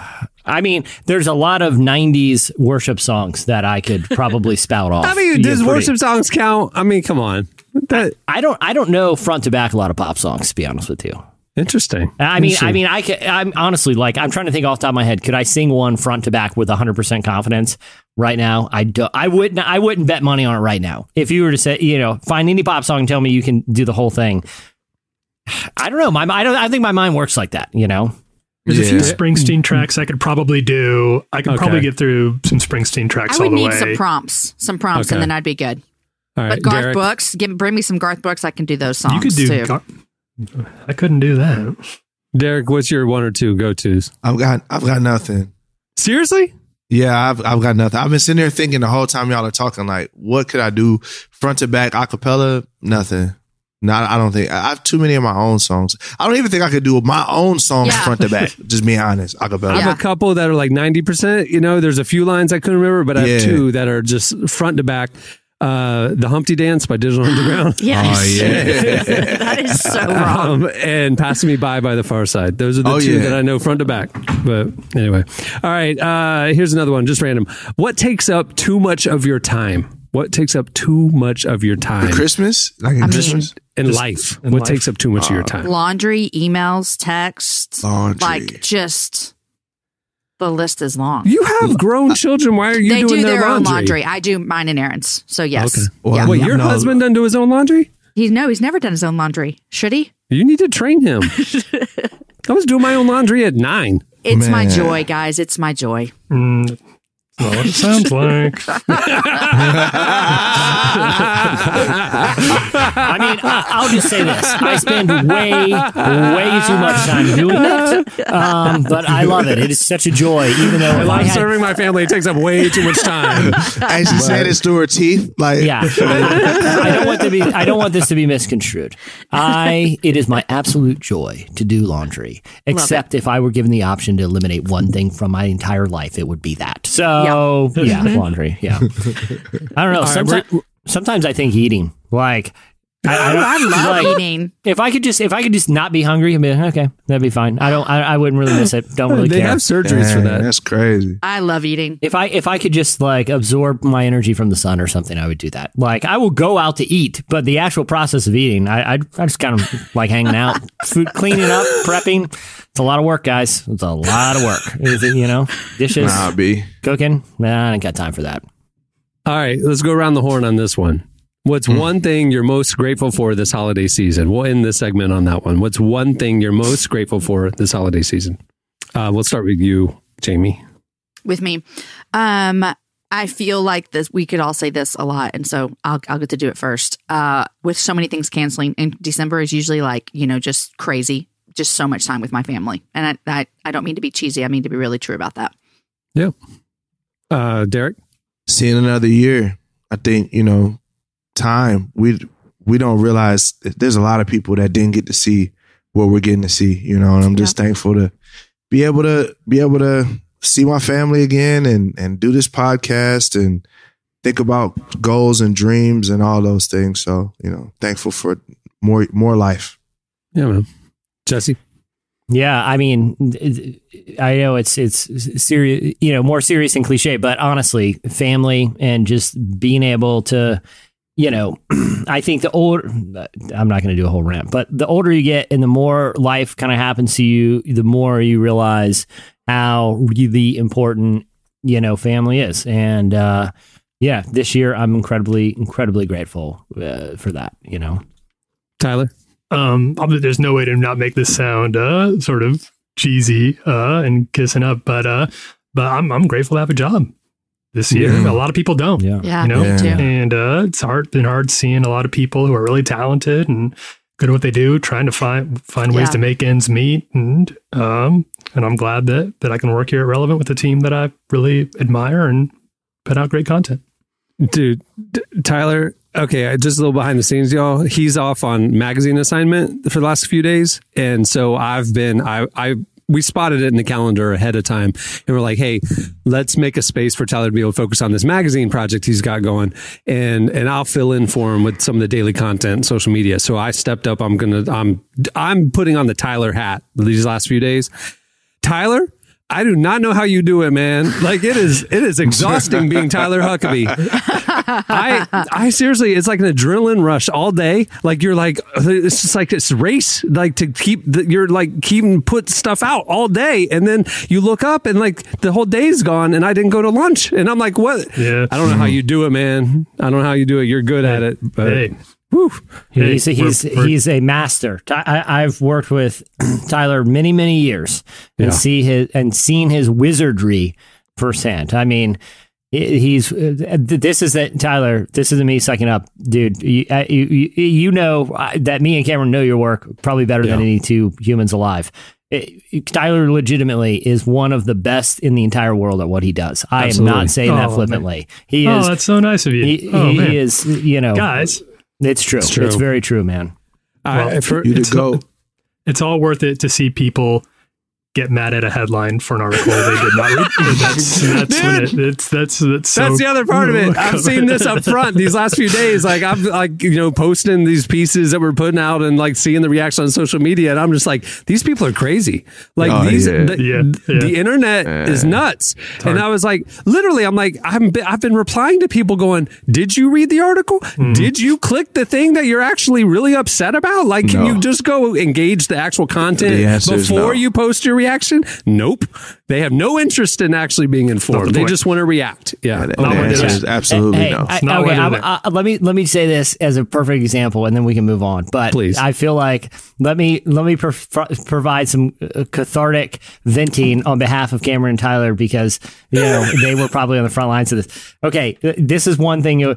i mean there's a lot of 90s worship songs that i could probably (laughs) spout off I mean, does pretty- worship songs count? I mean, come on. That i don't i don't know front to back a lot of pop songs to be honest with you interesting. i mean i mean i can i'm honestly like i'm trying to think off the top of my head could i sing one front to back with 100% confidence right now i do i wouldn't i wouldn't bet money on it right now if you were to say you know find any pop song and tell me you can do the whole thing i don't know my i don't i think my mind works like that you know There's a few Springsteen mm-hmm. tracks I could probably do. I could Okay. probably get through some Springsteen tracks I would all the need way. some prompts, some prompts, Okay. and then I'd be good. All right, But Garth Derek. Brooks, give, bring me some Garth Brooks. I can do those songs you could do. too. Gar- I couldn't do that. Derek, what's your one or two go tos? I've got I've got nothing. Seriously? Yeah, I've I've got nothing. I've been sitting there thinking the whole time y'all are talking, like, what could I do front to back acapella? Nothing. Not I don't think I have too many of my own songs. I don't even think I could do my own songs Yeah. front to back. (laughs) Just being honest, acapella. I Yeah. have a couple that are like 90%. You know, there's a few lines I couldn't remember, but I have two that are just front to back. Uh, the Humpty Dance by Digital Underground. (gasps) Yes. Oh yeah. (laughs) that is so (laughs) wrong. Um, and Passing Me By by the Pharcyde. Those are the Oh, two yeah. that I know front to back. But anyway. All right. Uh, here's another one, just random. What takes up too much of your time? What takes up too much of your time Christmas, like in mean- Christmas. In Just life? in what life. takes up too much of Uh, your time? Laundry, emails, texts, Laundry. like just the list is long. You have grown children. Why are you they doing do their, their, own laundry? laundry. I do mine and errands. So yes, Okay. Well, yeah. Wait, your No. husband doesn't do his own laundry? He no, he's never done his own laundry. Should he? You need to train him. (laughs) I was doing my own laundry at nine. It's my joy, guys. It's my joy. Mm, not what it sounds like. I mean, I- I'll just say this: I spend way, way too much time doing it, um, but I love it. It is such a joy, even though I if I love had, serving my family. It takes up way too much time. (laughs) And she said it through her teeth. Like, yeah, I don't want to be. I don't want this to be misconstrued. I. It is my absolute joy to do laundry. Except if I were given the option to eliminate one thing from my entire life, it would be that. So Oh, (laughs) yeah, laundry. Yeah. (laughs) I don't know. right, Sometimes, sometimes I think eating like. I, I, I love like, eating. If I could just, if I could just not be hungry, I'd be like, okay, that'd be fine. I don't, I, I wouldn't really miss it. Don't really they care. have surgeries for that. That's crazy. I love eating. If I if I could just like absorb my energy from the sun or something, I would do that. Like I will go out to eat, but the actual process of eating, I I, I just kind of like hanging out, food cleaning up, prepping. It's a lot of work, guys. It's a lot of work. Is it, you know, dishes, Nah, cooking. Nah, I ain't got time for that. All right, let's go around the horn on this one. What's one thing you're most grateful for this holiday season? We'll end this segment on that one. What's one thing you're most grateful for this holiday season? Uh, we'll start with you, Jamie. with me. Um, I feel like this. We could all say this a lot, and so I'll I'll get to do it first. Uh, with so many things canceling, and December is usually like you know just crazy, just so much time with my family, and I I, I don't mean to be cheesy. I mean to be really true about that. Yeah. Uh, Derek. seeing another year. I think you know, time we we don't realize that there's a lot of people that didn't get to see what we're getting to see. You know, and I'm just thankful to be able to be able to see my family again and and do this podcast and think about goals and dreams and all those things. So you know, thankful for more more life. Yeah, man. Jesse. Yeah, I mean, I know it's it's serious, you know, more serious and cliche, but honestly, family and just being able to, you know, (clears throat) I think the older I'm not going to do a whole rant, but the older you get and the more life kind of happens to you, the more you realize how really important you know family is, and uh, yeah, this year I'm incredibly incredibly grateful uh, for that. You know, Tyler. Um, there's no way to not make this sound uh, sort of cheesy uh, and kissing up, but uh, but I'm I'm grateful to have a job this year. Yeah. A lot of people don't. yeah. Yeah, You know, me too. and uh, it's hard been hard seeing a lot of people who are really talented and good at what they do, trying to find find ways Yeah. to make ends meet. And um, and I'm glad that that I can work here at Relevant with a team that I really admire and put out great content. Dude, D- Tyler. Okay, just a little behind the scenes, y'all. He's off on magazine assignment for the last few days, and so I've been. I I we spotted it in the calendar ahead of time, and we're like, hey, let's make a space for Tyler to be able to focus on this magazine project he's got going, and and I'll fill in for him with some of the daily content, social media. So I stepped up. I'm gonna. I'm I'm putting on the Tyler hat these last few days. Tyler, I do not know how you do it, man. Like it is, it is exhausting being Tyler Huckabee. I, I seriously, it's like an adrenaline rush all day. Like you're like, it's just like this race, like to keep, the, you're like keeping put stuff out all day, and then you look up and like the whole day's gone, and I didn't go to lunch, and I'm like, what? Yeah. I don't know how you do it, man. I don't know how you do it. You're good at it, but Hey, whew. Hey, he's we're- he's we're- he's a master. I, I've worked with (clears throat) Tyler many many years and Yeah. see his and seen his wizardry firsthand. I mean, he's uh, this is that Tyler. This isn't me sucking up, dude. You uh, you, you, know uh, that me and Cameron know your work probably better than any two humans alive. It- Tyler legitimately is one of the best in the entire world at what he does. I Absolutely. am not saying that Oh, flippantly. He is. oh, that's so nice of you. He, oh he man, is. You know, guys, it's true. It's It's, very true, man. I, Well, for, You to It's- go. it's all worth it to see people get mad at a headline for an article they did not read. That's (laughs) that's when it, it's that's that's so That's the other part of it. I've seen this up front these last few days. Like I'm like you know posting these pieces that we're putting out and like seeing the reaction on social media, and I'm just like these people are crazy. Like Oh, these, yeah. the, Yeah, yeah. the internet is nuts. And I was like, literally, I'm like, I'm I've been replying to people going, "Did you read the article? Mm-hmm. Did you click the thing that you're actually really upset about? Like, can No. you just go engage the actual content The before no. you post your reaction? Nope. They have no interest in actually being informed. the They just want to react. Yeah. The Not what is. is absolutely Hey, no. I- not okay, I'm- I- let me let me say this as a perfect example, and then we can move on. But Please. I feel like let me let me pro- provide some uh, cathartic venting on behalf of Cameron and Tyler because you know they were probably on the front lines of this. Okay, this is one thing. You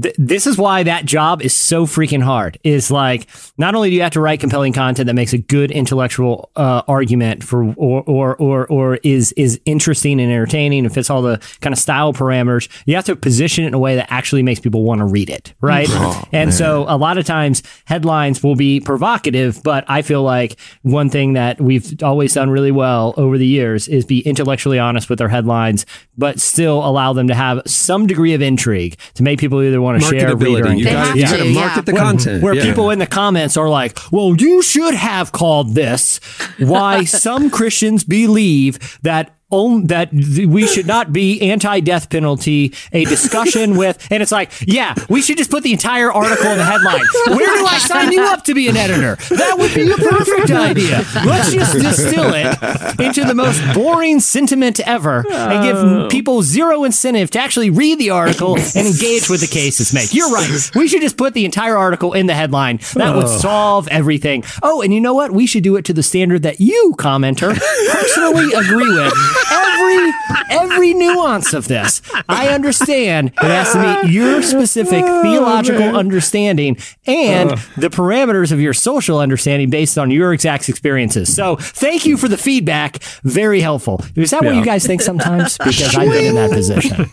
th- this is why that job is so freaking hard. Is like not only do you have to write compelling content that makes a good intellectual uh, argument for or, or or or is is interesting and entertaining and fits all the kind of style parameters. You have to position it in a way that actually makes people want to read it, right? and so a lot of times headlines will be provocative, but I feel like one thing that we've always done really well over the years is be intellectually honest with our headlines, but still allow them to have some degree of intrigue to make people either either want to share, read, or marketability. You They gotta, you to, gotta yeah. market the where, content. where Yeah. people in the comments are like, "Well, you should have called this why (laughs) some Christians believe that." On, that we should not be anti-death penalty. A discussion with, and it's like, yeah, we should just put the entire article in the headline. Where do I sign you up to be an editor? That would be a perfect idea. Let's just distill it into the most boring sentiment ever and give oh. people zero incentive to actually read the article and engage with the case it's made. You're right. We should just put the entire article in the headline. That would oh. solve everything. Oh, and you know what? We should do it to the standard that you, commenter, personally agree with. Every every nuance of this. I understand it has to meet your specific oh, theological understanding and the parameters of your social understanding based on your exact experiences. So thank you for the feedback. Very helpful. Is that what you guys think sometimes? Because I've been in that position.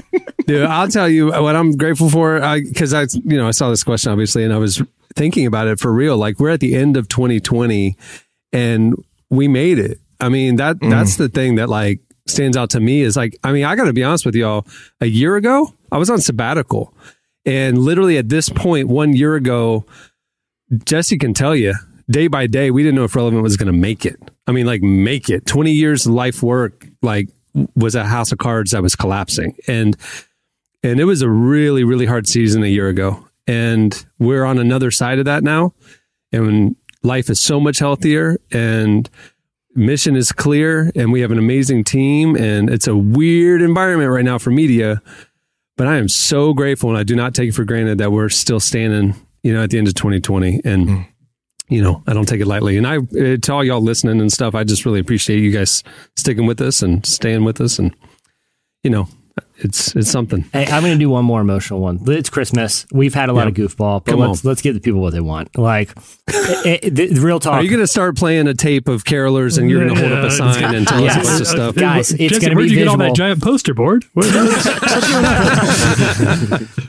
Dude, I'll tell you what I'm grateful for because I, you know, I saw this question obviously, and I was thinking about it for real. Like we're at the end of 2020, and we made it. I mean that mm. that's the thing that like stands out to me is like I mean I got to be honest with y'all. A year ago, I was on sabbatical, and literally at this point, one year ago, Jesse can tell you day by day, we didn't know if Relevant was going to make it. I mean, like make it. 20 years of life work, like was a house of cards that was collapsing. And, and it was a really, really hard season a year ago. And we're on another side of that now. And life is so much healthier and mission is clear and we have an amazing team and it's a weird environment right now for media. But I am so grateful and I do not take it for granted that we're still standing, you know, at the end of 2020. And, you know, I don't take it lightly. And I, uh, to all y'all listening and stuff, I just really appreciate you guys sticking with us and staying with us. And, you know, it's, it's something. Hey, I'm going to do one more emotional one. It's Christmas. We've had a lot Yeah. of goofball, but Come let's on. let's give the people what they want. Like, (laughs) it, it, the, the real talk. Are you going to start playing a tape of carolers and you're going to hold up a Yeah, sign and tell us a Yes. bunch of stuff? Guys, it's Jesse, gonna where'd be you get all that giant poster board? (laughs)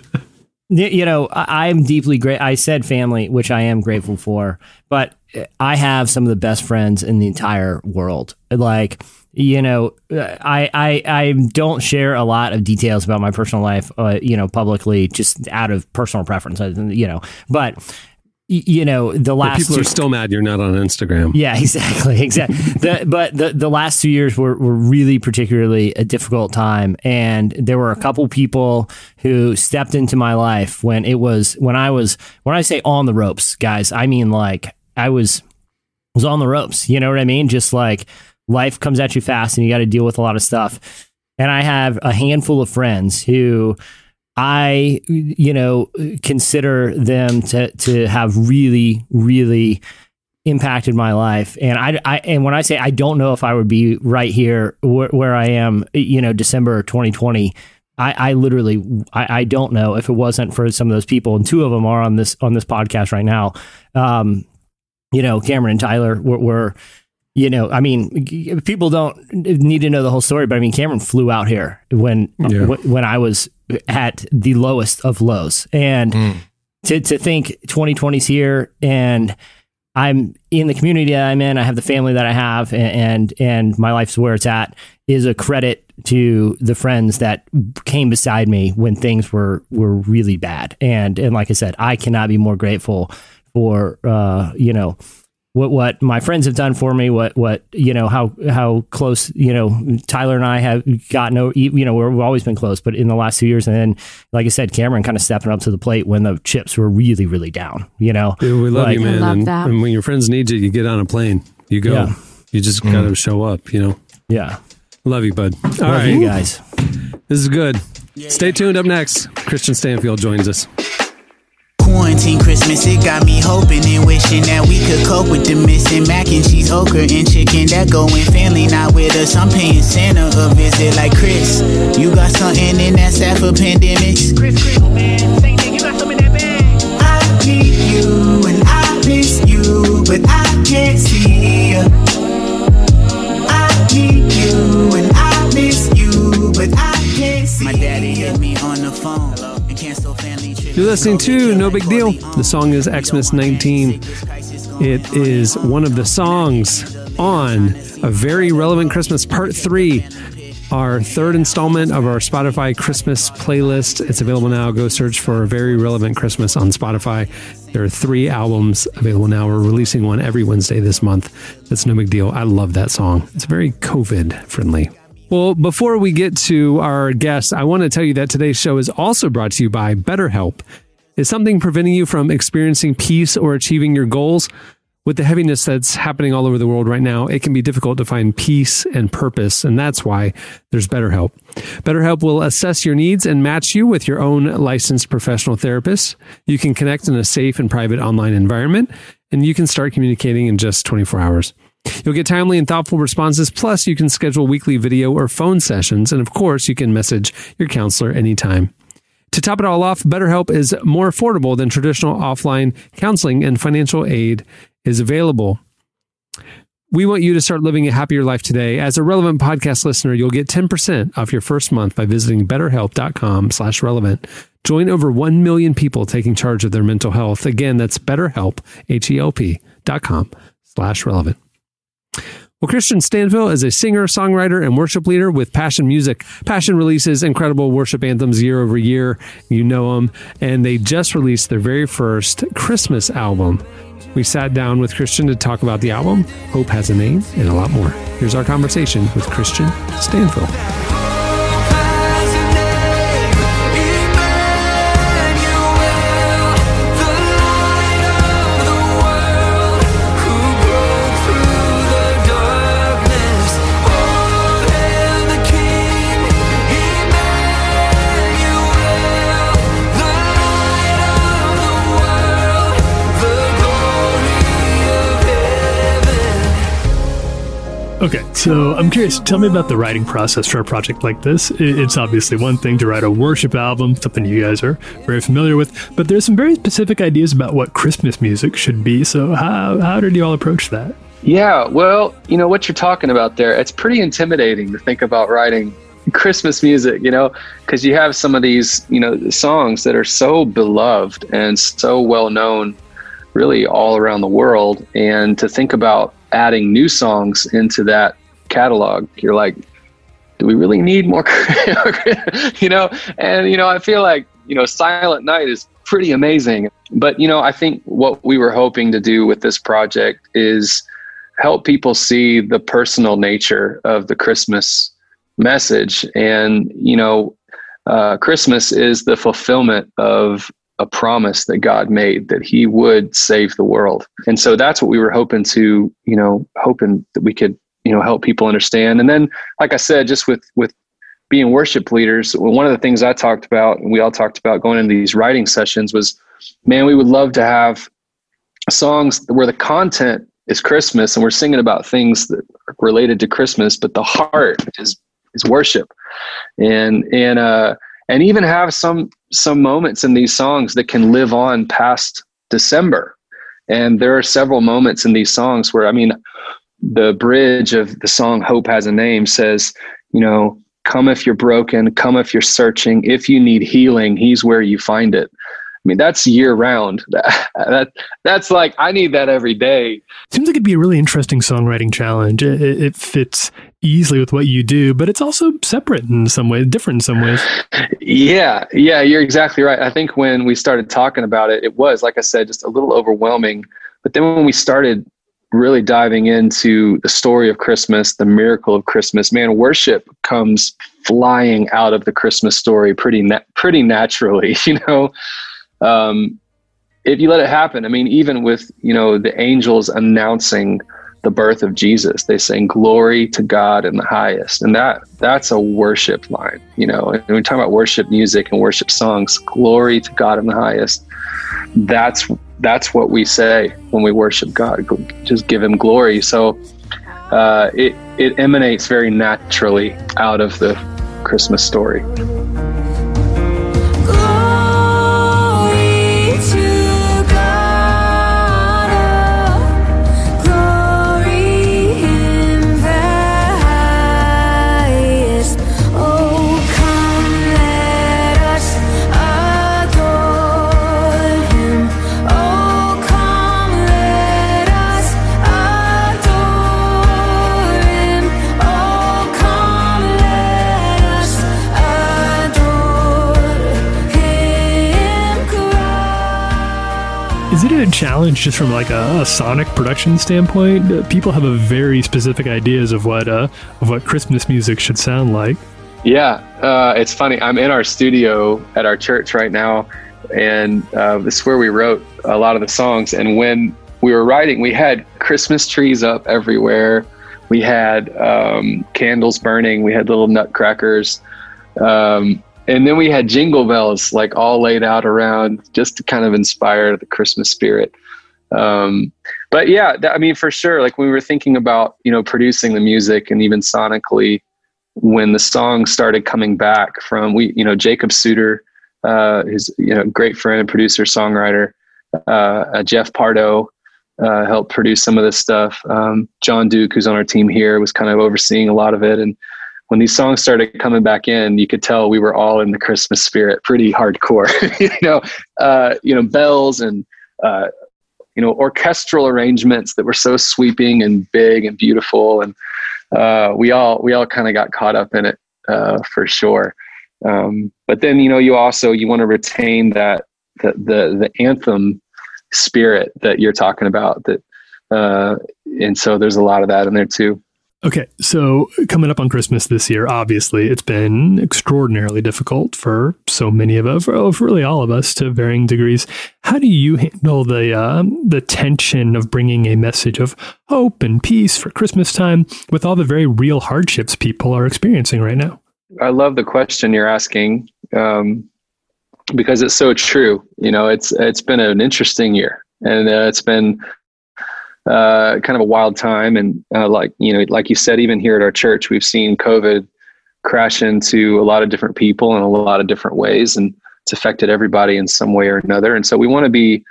You know, I, I'm deeply great. I said family, which I am grateful for, but I have some of the best friends in the entire world. Like, you know, I I, I don't share a lot of details about my personal life, uh, you know, publicly, just out of personal preference, you know. But you know, the But last people two- are still mad you're not on Instagram. yeah, (laughs) exactly, exactly. the, but the the last two years were, were really particularly a difficult time, and there were a couple people who stepped into my life when it was when I was when I say on the ropes, guys, I mean like I was was on the ropes. You know what I mean? Just like life comes at you fast, and you got to deal with a lot of stuff. And I have a handful of friends who I, you know, consider them to to have really, really impacted my life. And I, I and when I say I don't know if I would be right here where, where I am, you know, December 2020. I, I literally I, I don't know if it wasn't for some of those people, and two of them are on this on this podcast right now. Um, you know, Cameron and Tyler were, were you know, I mean, people don't need to know the whole story, but I mean, Cameron flew out here when Yeah. wh- when I was at the lowest of lows, and to to think 2020's here, and I'm in the community that I'm in, I have the family that I have, a- and and my life's where it's at, is a credit to the friends that came beside me when things were were really bad, and and like I said, I cannot be more grateful for uh, you know what what my friends have done for me, what what you know how how close you know Tyler and I have gotten. o- You know we're, we've always been close, but in the last two years, and then like I said, Cameron kind of stepping up to the plate when the chips were really really down. You know, Dude, we love Like- you, man. I love and, that. and when your friends need you, you get on a plane. You go. Yeah. You just mm. got to show up, you know. yeah. Love you, bud. All Love right. you guys. This is good. Stay tuned. Up next, Kristian Stanfill joins us. Quarantine Christmas, it got me hoping and wishing that we could cope with the missing mac and cheese, okra and chicken that go in family not with us. I'm paying Santa a visit like Chris. You got something in that staff for pandemics? Chris, Chris, man, say nigga, you got something in that bag. I need you and I miss you, but I can't see ya. I need you and I miss you, but I can't see My daddy hit me on the phone and canceled family trips. You're listening to No Big Deal. The song is Xmas 19. It is one of the songs on a very relevant Christmas part three. our third installment of our Spotify Christmas playlist. It's available now. Go search for A Very Relevant Christmas on Spotify. There are three albums available now. We're releasing one every Wednesday this month. That's no big deal. I love that song. It's very COVID friendly. Well, before we get to our guest, I want to tell you that today's show is also brought to you by BetterHelp. Is something preventing you from experiencing peace or achieving your goals? With the heaviness that's happening all over the world right now, it can be difficult to find peace and purpose, and that's why there's BetterHelp. BetterHelp will assess your needs and match you with your own licensed professional therapist. You can connect in a safe and private online environment, and you can start communicating in just 24 hours. You'll get timely and thoughtful responses, plus, you can schedule weekly video or phone sessions, and of course, you can message your counselor anytime. To top it all off, BetterHelp is more affordable than traditional offline counseling and financial aid is available. We want you to start living a happier life today. As a relevant podcast listener, you'll get 10% off your first month by visiting betterhelp.com slash relevant. Join over 1 million people taking charge of their mental health. Again, that's betterhelp, H-E-L-P dot com slash relevant. Well, Kristian Stanfill is a singer, songwriter, and worship leader with Passion Music. Passion releases incredible worship anthems year over year. You know them. And they just released their very first Christmas album. We sat down with Kristian to talk about the album, Hope Has a Name, and a lot more. Here's our conversation with Kristian Stanfill. Okay, so I'm curious. Tell me about the writing process for a project like this. It's obviously one thing to write a worship album, something you guys are very familiar with, but there's some very specific ideas about what Christmas music should be. So how how did you all approach that? Yeah, well, you know what you're talking about there. It's pretty intimidating to think about writing Christmas music, you know, because you have some of these, you know, songs that are so beloved and so well known, really all around the world. And to think about adding new songs into that catalog, you're like, do we really need more? (laughs) you know, and you know, I feel like you know, Silent Night is pretty amazing. But you know, I think what we were hoping to do with this project is help people see the personal nature of the Christmas message. And, you know, uh, Christmas is the fulfillment of a promise that God made that he would save the world. And so that's what we were hoping to, you know, hoping that we could, you know, help people understand. And then, like I said, just with, with, being worship leaders, one of the things I talked about, and we all talked about going into these writing sessions, was, man, we would love to have songs where the content is Christmas and we're singing about things that are related to Christmas, but the heart is is worship, and and uh, and even have some some moments in these songs that can live on past December. And there are several moments in these songs where I mean, the bridge of the song "Hope Has a Name" says, you know, come if you're broken, come if you're searching, if you need healing, He's where you find it. I mean, that's year round. (laughs) That, that that's like I need that every day. Seems like it'd be a really interesting songwriting challenge. It, it, it fits easily with what you do, but it's also separate in some ways, different in some ways. Yeah, yeah, you're exactly right. I think when we started talking about it, it was like I said, just a little overwhelming. But then when we started really diving into the story of Christmas, the miracle of Christmas, man, worship comes flying out of the Christmas story pretty na- pretty naturally, (laughs) you know. Um, if you let it happen, I mean, even with you know the angels announcing the birth of Jesus, they sing "Glory to God in the highest," and that that's a worship line, you know. And we talk about worship music and worship songs, "Glory to God in the highest," that's that's what we say when we worship God. Just give Him glory. So uh, it it emanates very naturally out of the Christmas story. It a challenge just from like a, a sonic production standpoint? Uh, people have a very specific ideas of what uh, of what Christmas music should sound like. Yeah, uh, it's funny. I'm in our studio at our church right now, and uh, this is where we wrote a lot of the songs. And when we were writing, we had Christmas trees up everywhere. We had um, candles burning. We had little nutcrackers. Um, and then we had jingle bells like all laid out around just to kind of inspire the Christmas spirit. Um, but yeah, that, I mean, for sure, like we were thinking about, you know, producing the music and even sonically, when the songs started coming back from we, you know, Jacob Sooter, uh, his, you know, great friend, producer, songwriter, uh, uh, Jeff Pardo, uh, helped produce some of this stuff. Um, John Duke, who's on our team here, was kind of overseeing a lot of it. And when these songs started coming back in, you could tell we were all in the Christmas spirit, pretty hardcore. (laughs) you know, uh, you know, bells and uh, you know orchestral arrangements that were so sweeping and big and beautiful, and uh, we all we all kind of got caught up in it uh, for sure. Um, but then you know, you also you want to retain that the the, the anthem spirit that you're talking about that uh and so there's a lot of that in there too Okay, so coming up on Christmas this year, obviously it's been extraordinarily difficult for so many of us, for for really all of us, to varying degrees. How do you handle the um, the tension of bringing a message of hope and peace for Christmas time with all the very real hardships people are experiencing right now? i love the question you're asking um because it's so true you know it's it's been an interesting year and uh, it's been uh, kind of a wild time. And uh, like you know, like you said, even here at our church, we've seen COVID crash into a lot of different people in a lot of different ways, and it's affected everybody in some way or another. And so we want to be,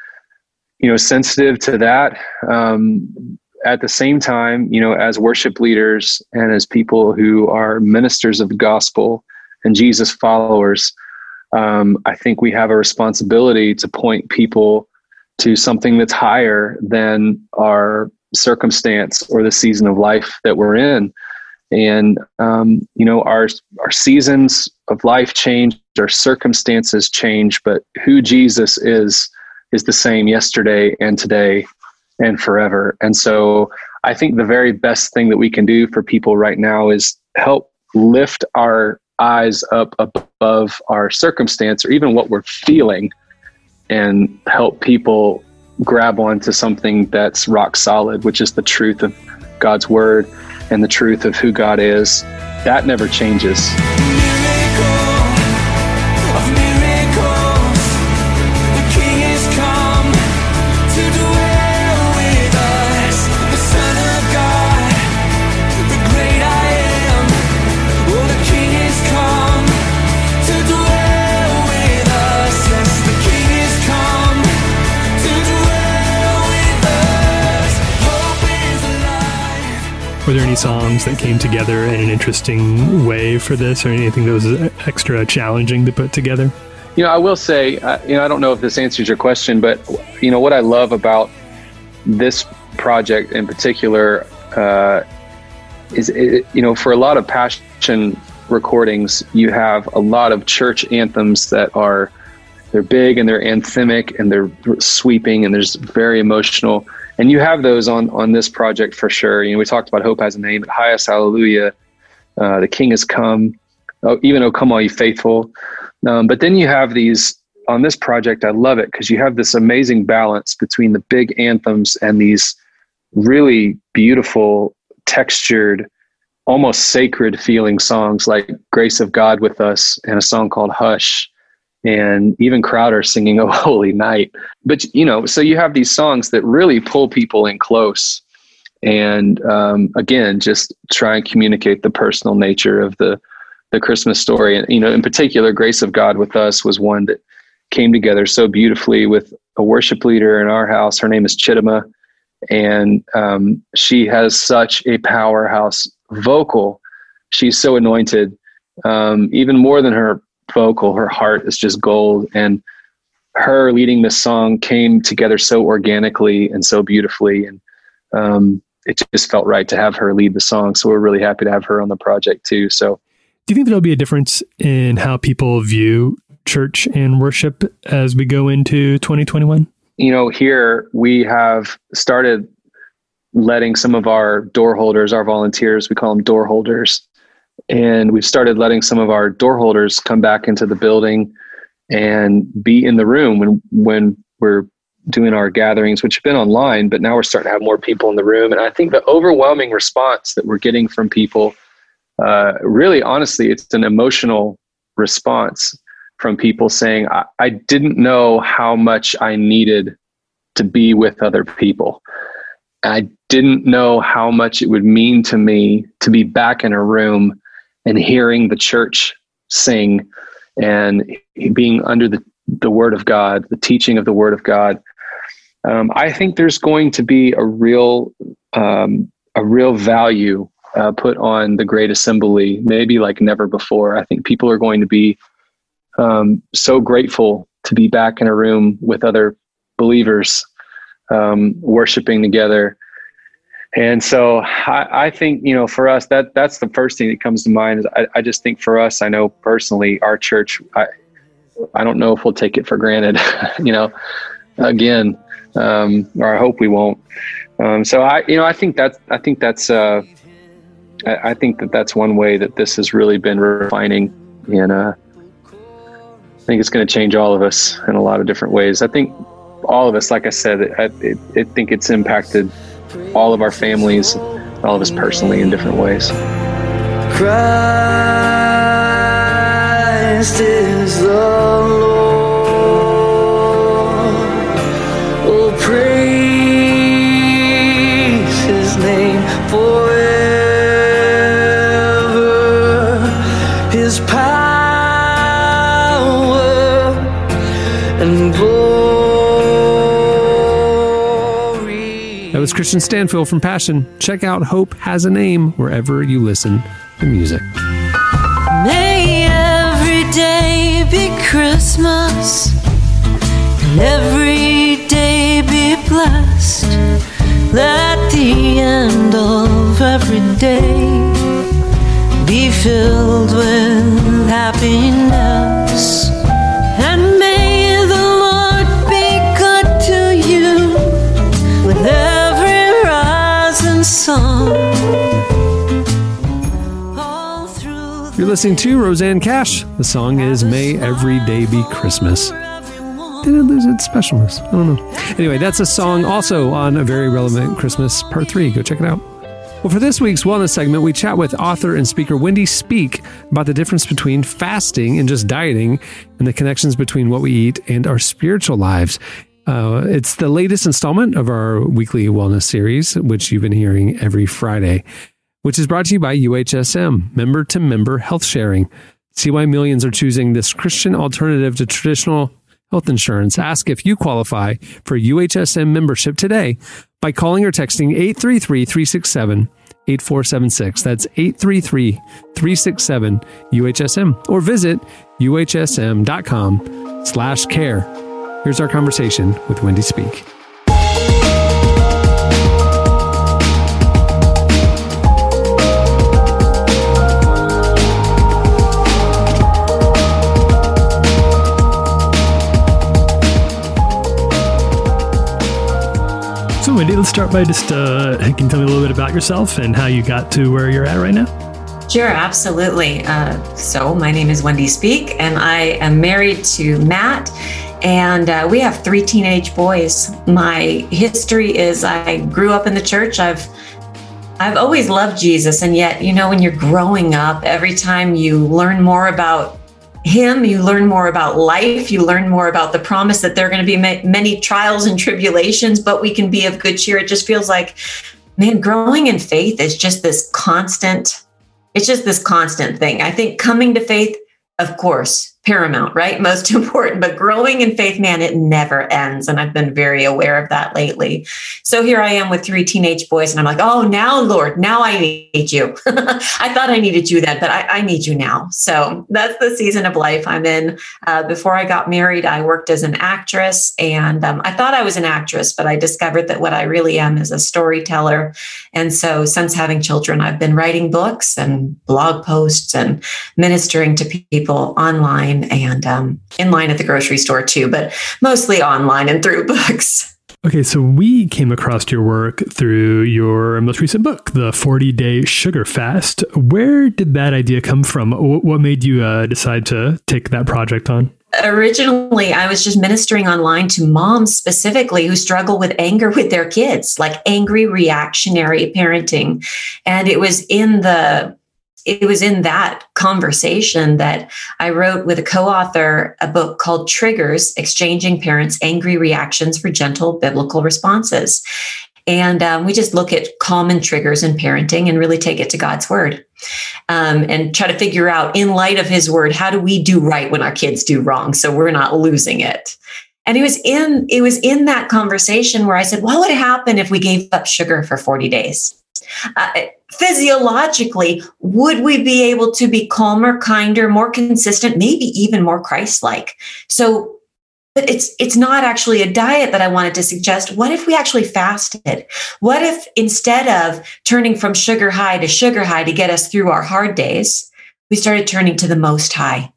you know, sensitive to that. Um, at the same time, you know, as worship leaders and as people who are ministers of the gospel and Jesus followers, um, I think we have a responsibility to point people to something that's higher than our circumstance or the season of life that we're in. And um, you know, our our seasons of life change, our circumstances change, but who Jesus is is the same yesterday and today and forever. And so I think the very best thing that we can do for people right now is help lift our eyes up above our circumstance or even what we're feeling and help people grab onto something that's rock solid, which is the truth of God's word and the truth of who God is. That never changes. There any songs that came together in an interesting way for this, or anything that was extra challenging to put together? You know, I will say, uh, you know, I don't know if this answers your question, but you know what I love about this project in particular uh, is, it, you know, for a lot of passion recordings, you have a lot of church anthems that are they're big and they're anthemic and they're sweeping and there's very emotional and you have those on on this project for sure. You know, we talked about hope has a name, but highest hallelujah, uh, the King has come. Oh, even oh come all you faithful. Um, but then you have these on this project. I love it because you have this amazing balance between the big anthems and these really beautiful, textured, almost sacred feeling songs like "Grace of God with Us" and a song called "Hush." And even Crowder singing (laughs) "Oh Holy Night." But you know, so you have these songs that really pull people in close, and um, again, just try and communicate the personal nature of the the Christmas story. And you know, in particular, "Grace of God with Us" was one that came together so beautifully with a worship leader in our house. Her name is Chidima, and um, she has such a powerhouse vocal. She's so anointed, um, even more than her vocal. Her heart is just gold. And her leading this song came together so organically and so beautifully. And um, it just felt right to have her lead the song. So we're really happy to have her on the project too. So Do you think there'll be a difference in how people view church and worship as we go into 2021? you know, here we have started letting some of our door holders, our volunteers, we call them door holders, and we've started letting some of our door holders come back into the building and be in the room when when we're doing our gatherings, which have been online, but now we're starting to have more people in the room. And I think the overwhelming response that we're getting from people, uh, really, honestly, it's an emotional response from people saying, I, I didn't know how much I needed to be with other people. I didn't know how much it would mean to me to be back in a room and hearing the church sing and being under the, the word of God, the teaching of the word of God. Um, I think there's going to be a real um, a real value uh, put on the Great Assembly, maybe like never before. I think people are going to be um, so grateful to be back in a room with other believers um, worshiping together. And so I, I, think, you know, for us, that that's the first thing that comes to mind is I, I just think for us, I know personally, our church, I, I don't know if we'll take it for granted, (laughs) you know, again, um, or I hope we won't. Um, so I, you know, I think that's, I think that's, uh, I, think that that's one way that this has really been refining and, uh, I think it's going to change all of us in a lot of different ways. I think all of us, like I said, I, it, I think it's impacted all of our families, all of us personally in different ways. Christ is Lord. Kristian Stanfill from Passion. Check out Hope Has a Name wherever you listen to music. May every day be Christmas and every day be blessed. Let the end of every day be filled with happiness. And may the Lord be good to you with through You're listening to Rosanne Cash. The song is May Every Day Be Christmas. Did it lose its specialness? I don't know. Anyway, that's a song also on a very relevant Christmas part three. Go check it out. Well, for this week's wellness segment, we chat with author and speaker Wendy Speake about the difference between fasting and just dieting and the connections between what we eat and our spiritual lives. Uh, it's the latest installment of our weekly wellness series, which you've been hearing every Friday, which is brought to you by UHSM, member to member health sharing. See why millions are choosing this Christian alternative to traditional health insurance. Ask if you qualify for UHSM membership today by calling or texting 833 367 8476. That's 833 367 UHSM or visit uhsm.com slash care. Here's our conversation with Wendy Speake. So, Wendy, let's start by just uh, can you tell me a little bit about yourself and how you got to where you're at right now? Sure, absolutely. Uh, so, my name is Wendy Speake, and I am married to Matt, and uh, we have three teenage boys. My history is I grew up in the church. I've I've always loved Jesus, and yet, you know, when you're growing up, every time you learn more about him, you learn more about life, you learn more about the promise that there are going to be many trials and tribulations, but we can be of good cheer. It just feels like, man, growing in faith is just this constant, it's just this constant thing. I think coming to faith, of course, paramount, right? Most (laughs) important, but growing in faith, man, it never ends. And I've been very aware of that lately. So here I am with three teenage boys, and I'm like, oh, now, Lord, now I need you. (laughs) I thought I needed you then, but I, I, need you now. So that's the season of life I'm in. Uh, before I got married, I worked as an actress, and um, I thought I was an actress, but I discovered that what I really am is a storyteller. And so since having children, I've been writing books and blog posts and ministering to people online online and um, in line at the grocery store too, but mostly online and through (laughs) books. Okay, so we came across your work through your most recent book, The 40 Day Sugar Fast. Where did that idea come from? What made you uh, decide to take that project on? Originally, I was just ministering online to moms specifically who struggle with anger with their kids, like angry reactionary parenting. And it was in the it was in that conversation that I wrote with a co-author a book called Triggers: Exchanging Parents' Angry Reactions for Gentle Biblical Responses. And um, we just look at common triggers in parenting and really take it to God's word um, and try to figure out, in light of his word, how do we do right when our kids do wrong so we're not losing it? And it was in it was in that conversation where I said, "What would happen if we gave up sugar for 40 days?" Uh, physiologically, would we be able to be calmer, kinder, more consistent, maybe even more Christ-like? So but it's it's not actually a diet that I wanted to suggest. What if we actually fasted? What if instead of turning from sugar high to sugar high to get us through our hard days, we started turning to the most high?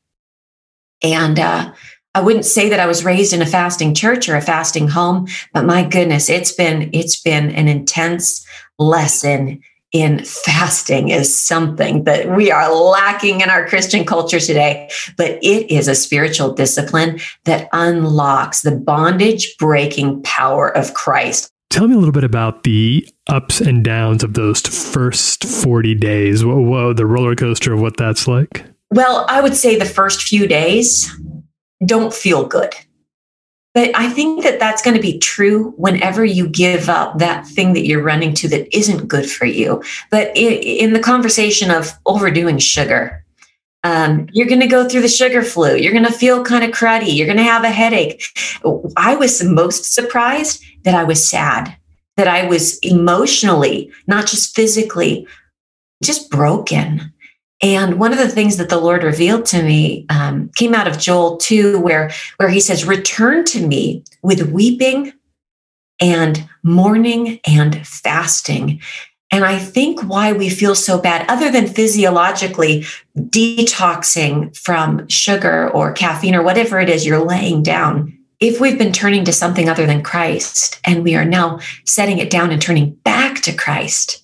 And uh, I wouldn't say that I was raised in a fasting church or a fasting home, but my goodness, it's been it's been an intense lesson in fasting is something that we are lacking in our Christian culture today, but it is a spiritual discipline that unlocks the bondage breaking power of Christ. Tell me a little bit about the ups and downs of those first 40 days. Whoa, whoa, the roller coaster of what that's like. Well, I would say the first few days don't feel good. But I think that that's going to be true whenever you give up that thing that you're running to that isn't good for you. But in the conversation of overdoing sugar, um, you're going to go through the sugar flu. You're going to feel kind of cruddy. You're going to have a headache. I was most surprised that I was sad, that I was emotionally, not just physically, just broken. And one of the things that the Lord revealed to me um, came out of Joel 2, where, where he says, Return to me with weeping and mourning and fasting. And I think why we feel so bad, other than physiologically detoxing from sugar or caffeine or whatever it is you're laying down, if we've been turning to something other than Christ and we are now setting it down and turning back to Christ,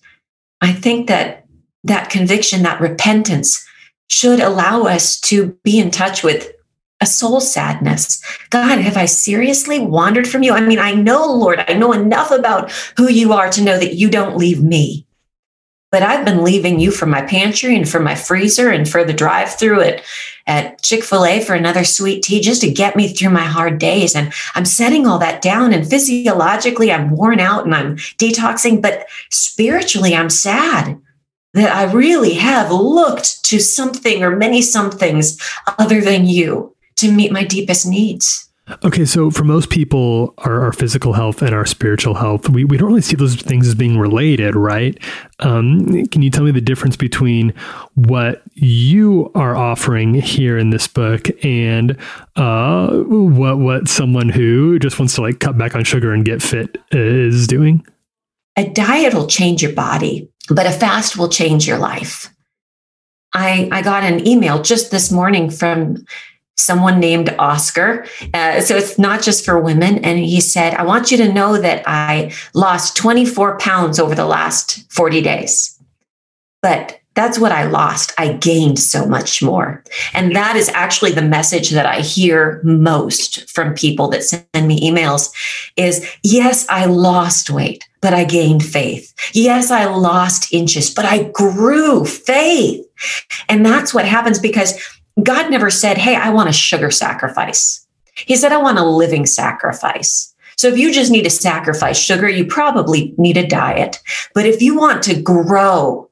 I think that that conviction, that repentance should allow us to be in touch with a soul sadness. God, have I seriously wandered from you? I mean, I know, Lord, I know enough about who you are to know that you don't leave me. But I've been leaving you for my pantry and for my freezer and for the drive through at, at Chick fil A for another sweet tea just to get me through my hard days. And I'm setting all that down. And physiologically, I'm worn out and I'm detoxing. But spiritually, I'm sad that I really have looked to something or many somethings other than you to meet my deepest needs. Okay, so for most people, our, our physical health and our spiritual health, we, we don't really see those things as being related, right? Um, can you tell me the difference between what you are offering here in this book and uh, what what someone who just wants to like cut back on sugar and get fit is doing? A diet will change your body, but a fast will change your life. I, I got an email just this morning from someone named Oscar. Uh, so it's not just for women. And he said, I want you to know that I lost 24 pounds over the last 40 days. But that's what I lost. I gained so much more. And that is actually the message that I hear most from people that send me emails is yes, I lost weight, but I gained faith. Yes, I lost inches, but I grew faith. And that's what happens because God never said, Hey, I want a sugar sacrifice. He said, I want a living sacrifice. So if you just need to sacrifice sugar, you probably need a diet. But if you want to grow,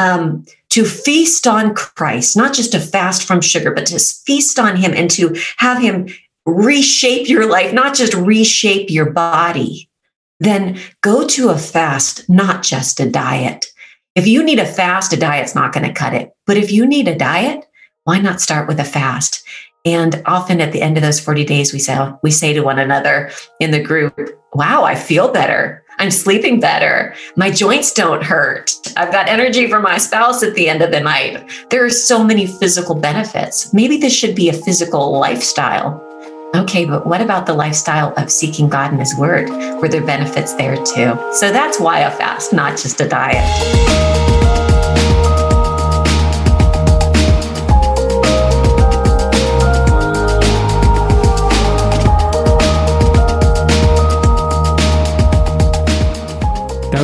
um, to feast on Christ, not just to fast from sugar, but to feast on Him and to have Him reshape your life, not just reshape your body, then go to a fast, not just a diet. If you need a fast, a diet's not going to cut it. But if you need a diet, why not start with a fast? And often at the end of those 40 days, we say, we say to one another in the group, wow, I feel better. I'm sleeping better. My joints don't hurt. I've got energy for my spouse at the end of the night. There are so many physical benefits. Maybe this should be a physical lifestyle. Okay, but what about the lifestyle of seeking God and His Word? Were there benefits there too? So that's why a fast, not just a diet.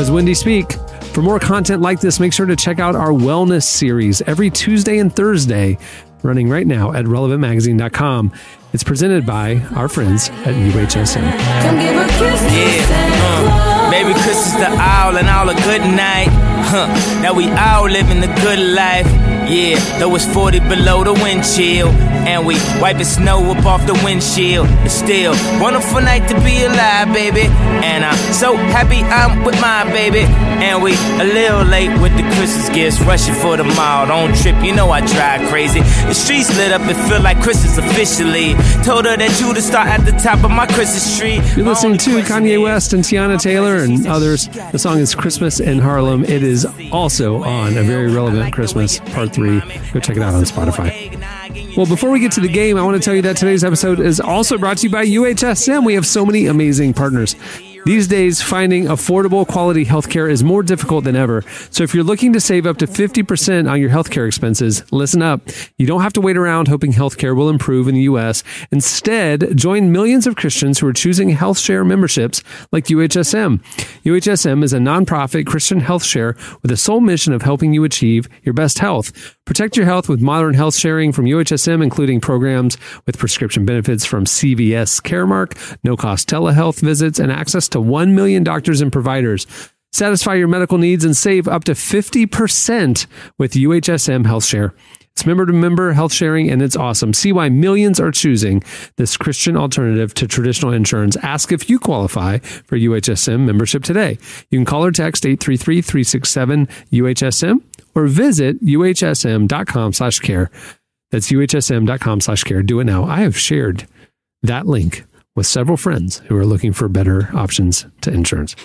That was Wendy Speake. For more content like this, make sure to check out our wellness series every Tuesday and Thursday, running right now at relevantmagazine.com. It's presented by our friends at UHSM. Yeah, uh, baby, Chris is the owl and all a good night. Huh, now we all living the good life. Yeah, though it's 40 below the wind chill. And we wiping snow up off the windshield. It's still wonderful night to be alive, baby. And I'm so happy I'm with my baby. And we a little late with the Christmas gifts, rushing for the mall. Don't trip, you know I drive crazy. The streets lit up, it feel like Christmas officially. Told her that you to start at the top of my Christmas tree. You're listening to Kanye West and Teyana Taylor and others. The song is Christmas in Harlem. It is also on A Very Relevant Christmas Part 3. Go check it out on Spotify. Well, before we get to the game, I want to tell you that today's episode is also brought to you by UHSM. We have so many amazing partners. These days, finding affordable quality healthcare is more difficult than ever. So if you're looking to save up to 50% on your healthcare expenses, listen up. You don't have to wait around hoping healthcare will improve in the U.S. Instead, join millions of Christians who are choosing health share memberships like UHSM. UHSM is a nonprofit Christian health share with the sole mission of helping you achieve your best health. Protect your health with modern health sharing from UHSM, including programs with prescription benefits from CVS Caremark, no cost telehealth visits, and access to 1 million doctors and providers. Satisfy your medical needs and save up to 50% with UHSM Health Share. It's member to member health sharing and it's awesome. See why millions are choosing this Christian alternative to traditional insurance. Ask if you qualify for UHSM membership today. You can call or text 833 367 UHSM or visit uhsm.com slash care. That's uhsm.com slash care. Do it now. I have shared that link with several friends who are looking for better options to insurance.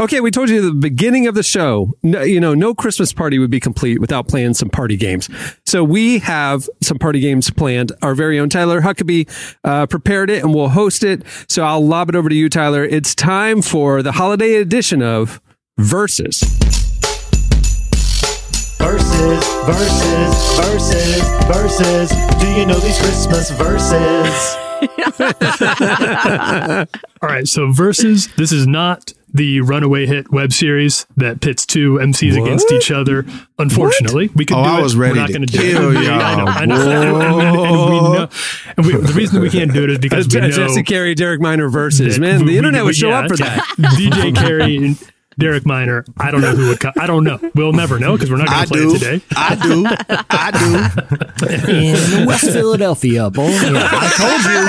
Okay, we told you at the beginning of the show, no, you know, no Christmas party would be complete without playing some party games. So we have some party games planned. Our very own Tyler Huckabee uh, prepared it and we'll host it. So I'll lob it over to you, Tyler. It's time for the holiday edition of Versus. Verses, verses, verses, verses. Do you know these Christmas verses? (laughs) All right, so versus this is not the runaway hit web series that pits two MCs What? against each other. Unfortunately, we could Oh, do I it. was ready We're not going to do it. (laughs) I know. I know. (laughs) And, we know. And we, the reason we can't do it is because we know Jesse Carey, Derek Minor versus. Man, the internet would show yeah, up for that. DJ Carey and Derek Minor. I don't know who would. Co- I don't know. We'll never know because we're not going to play do. it today. I do. I do. in West Philadelphia, boy. (laughs) Yeah, I told you.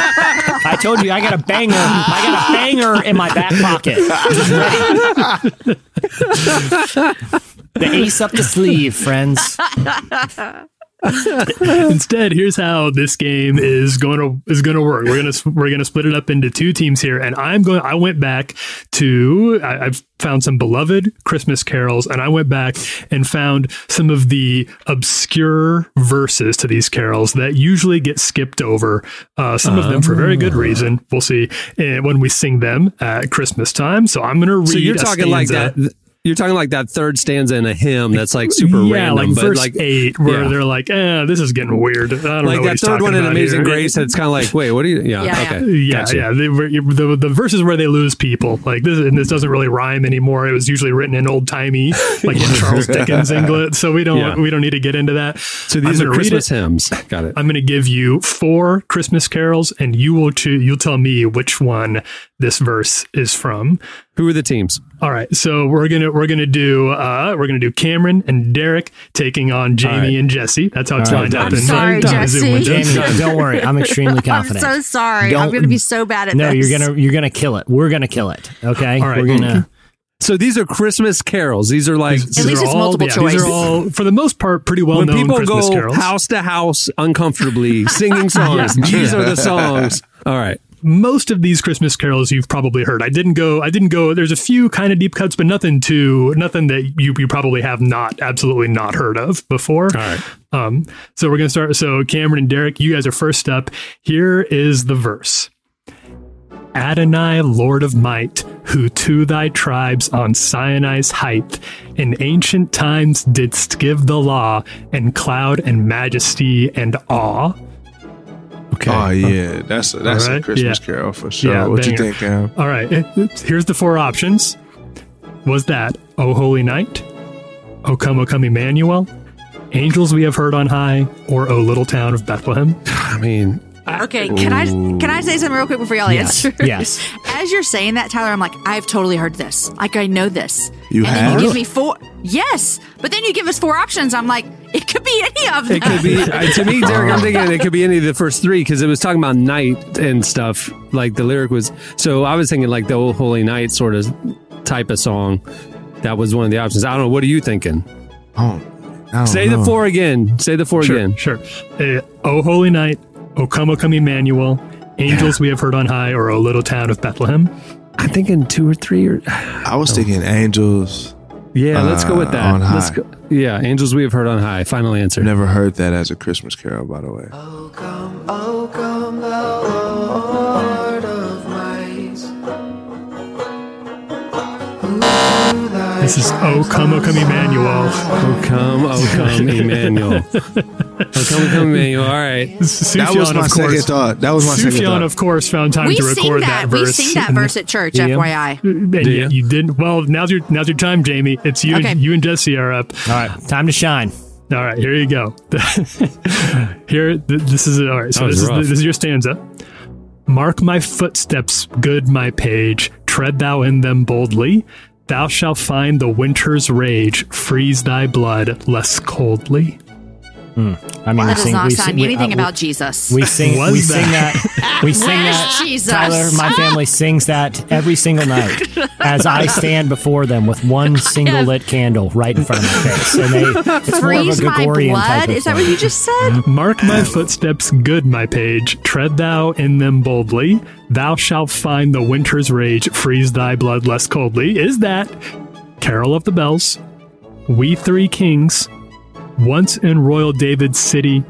I told you I got a banger. I got a banger in my back pocket. (laughs) The ace up the sleeve, friends. (laughs) Instead, here's how this game is going to is going to work. We're gonna we're gonna split it up into two teams here, and I'm going. I went back to I, I've found some beloved Christmas carols, and I went back and found some of the obscure verses to these carols that usually get skipped over. Uh, some of them for very good reason. We'll see uh, when we sing them at Christmas time. So I'm going to read. So you're talking like that. You're talking like that third stanza in a hymn that's like super (laughs) yeah, random, like but verse like eight, where yeah. they're like, "Eh, this is getting weird." I don't know like what that he's third one in Amazing here. Grace. It's kind of like, wait, what are you? Yeah, Yeah, okay, Yeah, Gotcha. yeah. They were, the the verses where they lose people, like this, and this doesn't really rhyme anymore. It was usually written in old timey, (laughs) like in Charles Dickens English. So we don't Yeah. we don't need to get into that. So these are Christmas hymns. Got it. I'm going to give you four Christmas carols, and you will choose. You'll tell me which one this verse is from. Who are the teams? All right, so we're gonna we're gonna do uh, we're gonna do Cameron and Derek taking on Jamie right. and Jesse. That's how it's All lined right. up. I'm in sorry, the Jesse. Jamie, don't worry. I'm (laughs) extremely confident. I'm so sorry. Don't- I'm going to be so bad at no, this. you're gonna you're gonna kill it. We're gonna kill it. Okay, All right. we're gonna. So these are Christmas carols. These are like These are all, yeah, These are all, for the most part, pretty well known Christmas carols. when known people Christmas go carols. house to house uncomfortably singing (laughs) songs. Yeah. These are the songs. All right. Most of these Christmas carols you've probably heard. I didn't go. I didn't go. There's a few kind of deep cuts, but nothing too. Nothing that you you probably have not absolutely not heard of before. All right. Um. So we're gonna start. So Cameron and Derek, you guys are first up. Here is the verse. Adonai, Lord of might, who to thy tribes on Sinai's height in ancient times didst give the law and cloud and majesty and awe. Okay. Oh yeah, that's a, that's All a Christmas yeah. carol for sure. Yeah, what you think, Cam? All right, it- it- here's the four options. Was that O Holy Night, O Come, O Come Emmanuel, Angels We Have Heard on High, or O Little Town of Bethlehem? I mean, Okay, can I can I say something real quick before y'all Yes, answer? (laughs) yes. (laughs) As you're saying that, Tyler, I'm like, I've totally heard this. Like I know this. You and then have? you give me four. Yes, but then you give us four options. I'm like, it could be any of them. It could be uh, to me, Derek. I'm thinking it could be any of the first three because it was talking about night and stuff. Like the lyric was, so I was thinking like the old holy night sort of type of song. That was one of the options. I don't know. What are you thinking? Oh, Say the four again. Say the four Sure, again. Sure. Uh, o Holy Night, O Come, O Come Emmanuel, Angels We Have Heard on High, or O Little Town of Bethlehem. I'm thinking two or three. Or I was thinking angels. yeah, let's go with uh, that. On Let's high. go. Yeah, angels we have heard on high. Final answer. Never heard that as a Christmas carol, by the way. Oh, This is O Come, O Come Emmanuel. Oh come, oh come, Emmanuel. (laughs) oh come, oh come, Emmanuel. All right. That was my of second thought. That was my second Sufjan, thought. of course, found time we to record that. that, we verse. sing that verse at church. Yeah. FYI. Mm, mm, and Do yet you didn't. Well, now's your now's your time, Jamie. It's you. Okay. And, you and Jesse are up. All right, time to shine. All right, here you go. (laughs) here, th- this is all right. So That was this is this is your stanza. Mark my footsteps, good my page. Tread thou in them boldly. Thou shalt find the winter's rage. Freeze thy blood less coldly. I mean, That we does sing, not we sound sing, we- anything uh, about Jesus. We sing. Was we that- sing that. We (laughs) sing Where's that. Jesus? Tyler, my family sings that every single night (laughs) as I stand before them with one single lit candle right in front of my face, and they it's more of a Freeze my Gregorian type blood. of Is that thing. what you just said? Mark my footsteps, good my page. Tread thou in them boldly. Thou shalt find the winter's rage. Freeze thy blood less coldly. Is that Carol of the Bells, We Three Kings, Once in Royal David's City,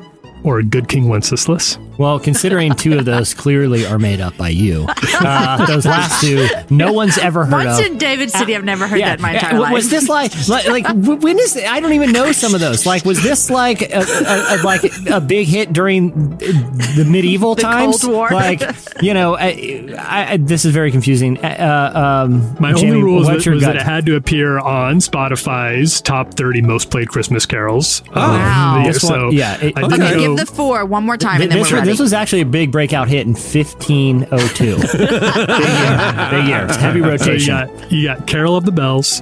or a Good King Wenceslas? Well, considering two of those clearly are made up by you, uh, those last two, no one's ever heard of. Once of. in David City, I've never heard that in my entire w- life. Was this like, like, like when is? I don't even know some of those. Like, was this like a, a, a like a big hit during the medieval The times? Cold War. Like, you know, I, I, this is very confusing. Uh, um, My Jamie, only rule was, that, was that it had to appear on Spotify's top 30 most played Christmas carols. Oh, of wow. the year. This one- So yeah, it- I okay, didn't give the four one more time, Th- and then this, we're ready. This was actually a big breakout hit in 1502. (laughs) big year. Big year. It's heavy So you rotation. got you got Carol of the Bells,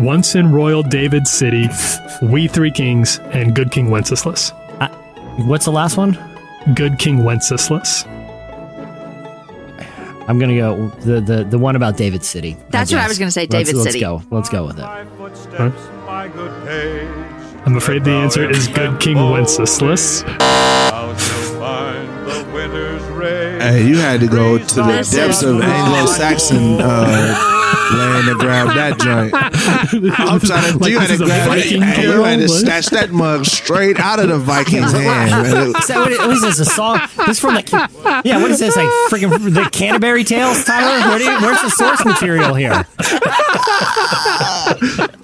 Once in Royal David City, We Three Kings, and Good King Wenceslas. What's the last one? Good King Wenceslas. I'm gonna go the the, the one about David City. That's what I was gonna say, Let's- David let's go. Let's go with it. I'm afraid the answer is Good King Wenceslas. Hey, you had to go to the depths of. Anglo-Saxon uh, land to grab that joint. (laughs) I'm trying to. Like you had this to is a grab it. You had to snatch that mug straight out of the Viking's hand. man. Is that what, it, what is this? A song? This is from like yeah. What is this? Like freaking the Canterbury Tales, Tyler? Where do you, where's the source material here?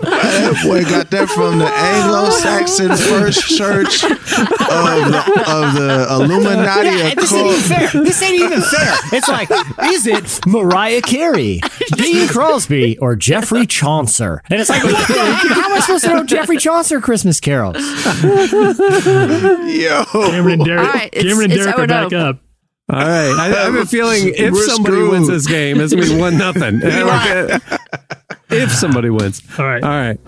That boy got that from the Anglo-Saxon First Church of the, of the Illuminati Yeah, this ain't even fair. This ain't even fair. It's like, is it Mariah Carey, Dean Crosby, or Geoffrey Chaucer? And it's like, what the, (laughs) how am I supposed to know Geoffrey Chaucer Christmas carols? Yo, Cameron and Derek, All right, it's- Cameron and it's Derek are back 0-0. up. All right. (laughs) I, I have a feeling if We're somebody screwed. wins this game, it's going to be one nothing. if somebody wins. All right. All right.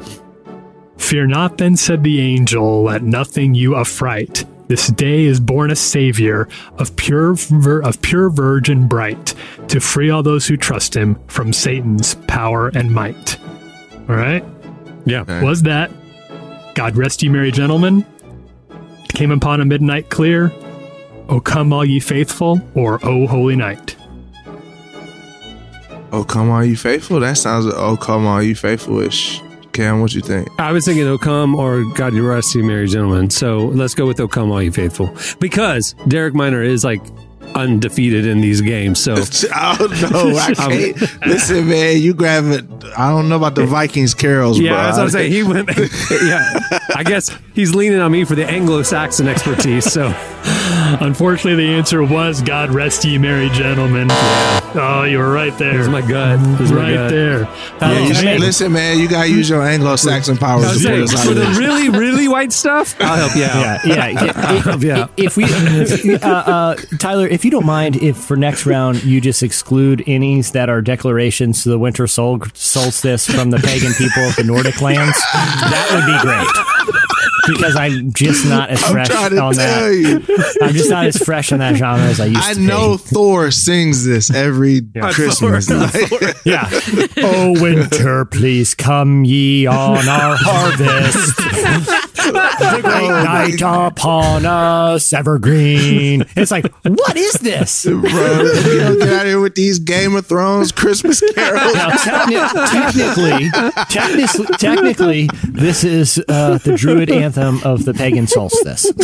Fear not, then said the angel, let nothing you affright. This day is born a savior of pure vir- of pure virgin bright, to free all those who trust him from Satan's power and might. All right. Yeah. Was that God rest ye merry gentlemen? Came upon a midnight clear. O come all ye faithful, or O holy night. Oh, come all you faithful? That sounds. Like oh, come all you faithful-ish. Cam, what you think? I was thinking O come or God you rest you merry gentlemen. So let's go with O come all you faithful. Because Derek Minor is like undefeated in these games. So (laughs) I don't know. I (laughs) can't. Listen, man, you grab it. I don't know about the Vikings carols, yeah, bro. that's what I'm saying. He went. (laughs) yeah, I guess he's leaning on me for the Anglo-Saxon expertise. So Unfortunately, the answer was God rest ye merry gentlemen. Oh, you were right there. Here's my gut. Here's my right gut. there. Yeah, you should, listen, man, you gotta use your Anglo-Saxon powers to saying, for the really, really white stuff, (laughs) I'll help you out. Yeah, yeah. (laughs) I'll help you out. If we, uh, uh, Tyler, if you don't mind, if for next round you just exclude innings that are declarations to the winter sol- solstice from the pagan people of the Nordic lands, that would be great. Because I'm just not as fresh on that. you. I'm just not as fresh on that genre as I used I to be. I know Thor sings this every (laughs) Christmas. (laughs) Like- (laughs) Yeah. oh, winter, please come ye on our harvest. The (laughs) great night upon us, evergreen. It's like, what is this? (laughs) bro, you know, get out here with these Game of Thrones Christmas carols. Now, techni- technically, technically, technically, this is uh, the Druid anthem of the pagan solstice. So,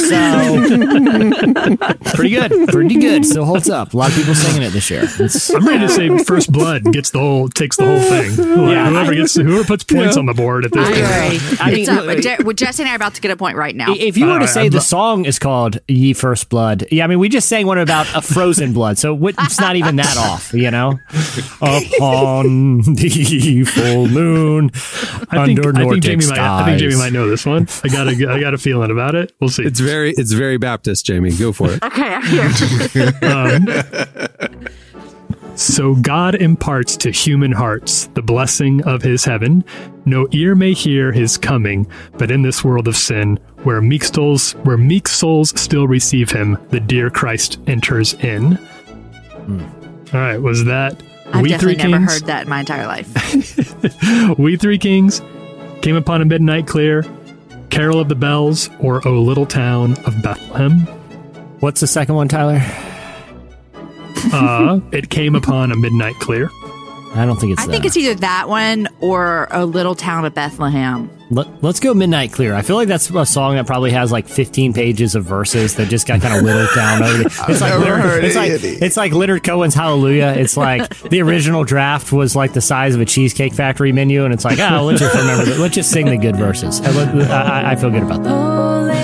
pretty good, pretty good. Still holds up. A lot of people singing it this year. It's, I'm ready to say first blood gets the whole takes the whole thing. Like, Yeah. whoever gets whoever puts points on the board at this I point. agree. I mean, it's up. look- But Je- well, Jesse and I are about to get a point right now. If you were to say I'm the not- song is called "Ye First Blood," yeah, I mean, we just sang one about a frozen (laughs) blood, so it's not even that off, you know. Upon the full moon, I think, under I think Nordic Jamie might. I think Jamie might know this one. I got a. I got a feeling about it. We'll see. It's very, it's very Baptist, Jamie. Go for it. okay, I'm here. (laughs) Um, so God imparts to human hearts the blessing of his heaven. No ear may hear his coming, but in this world of sin, where meek souls, where meek souls still receive him, the dear Christ enters in. Hmm. All right, was that I've we definitely three never kings? heard that in my entire life. (laughs) (laughs) we three kings came upon a midnight clear. Carol of the bells, or O little town of Bethlehem. What's the second one, Tyler? Uh, it came upon a midnight clear. I don't think it's. I think it's either that one or a little town of Bethlehem. Let, us go Midnight Clear. I feel like that's a song that probably has like 15 pages of verses that just got kind of whittled down over. (laughs) It's I've like never Leonard, heard it's like of it's like Leonard Cohen's Hallelujah. It's like (laughs) the original draft was like the size of a Cheesecake Factory menu, and it's like, oh, let's just remember that. Let's just sing the good verses. I, I, I feel good about that.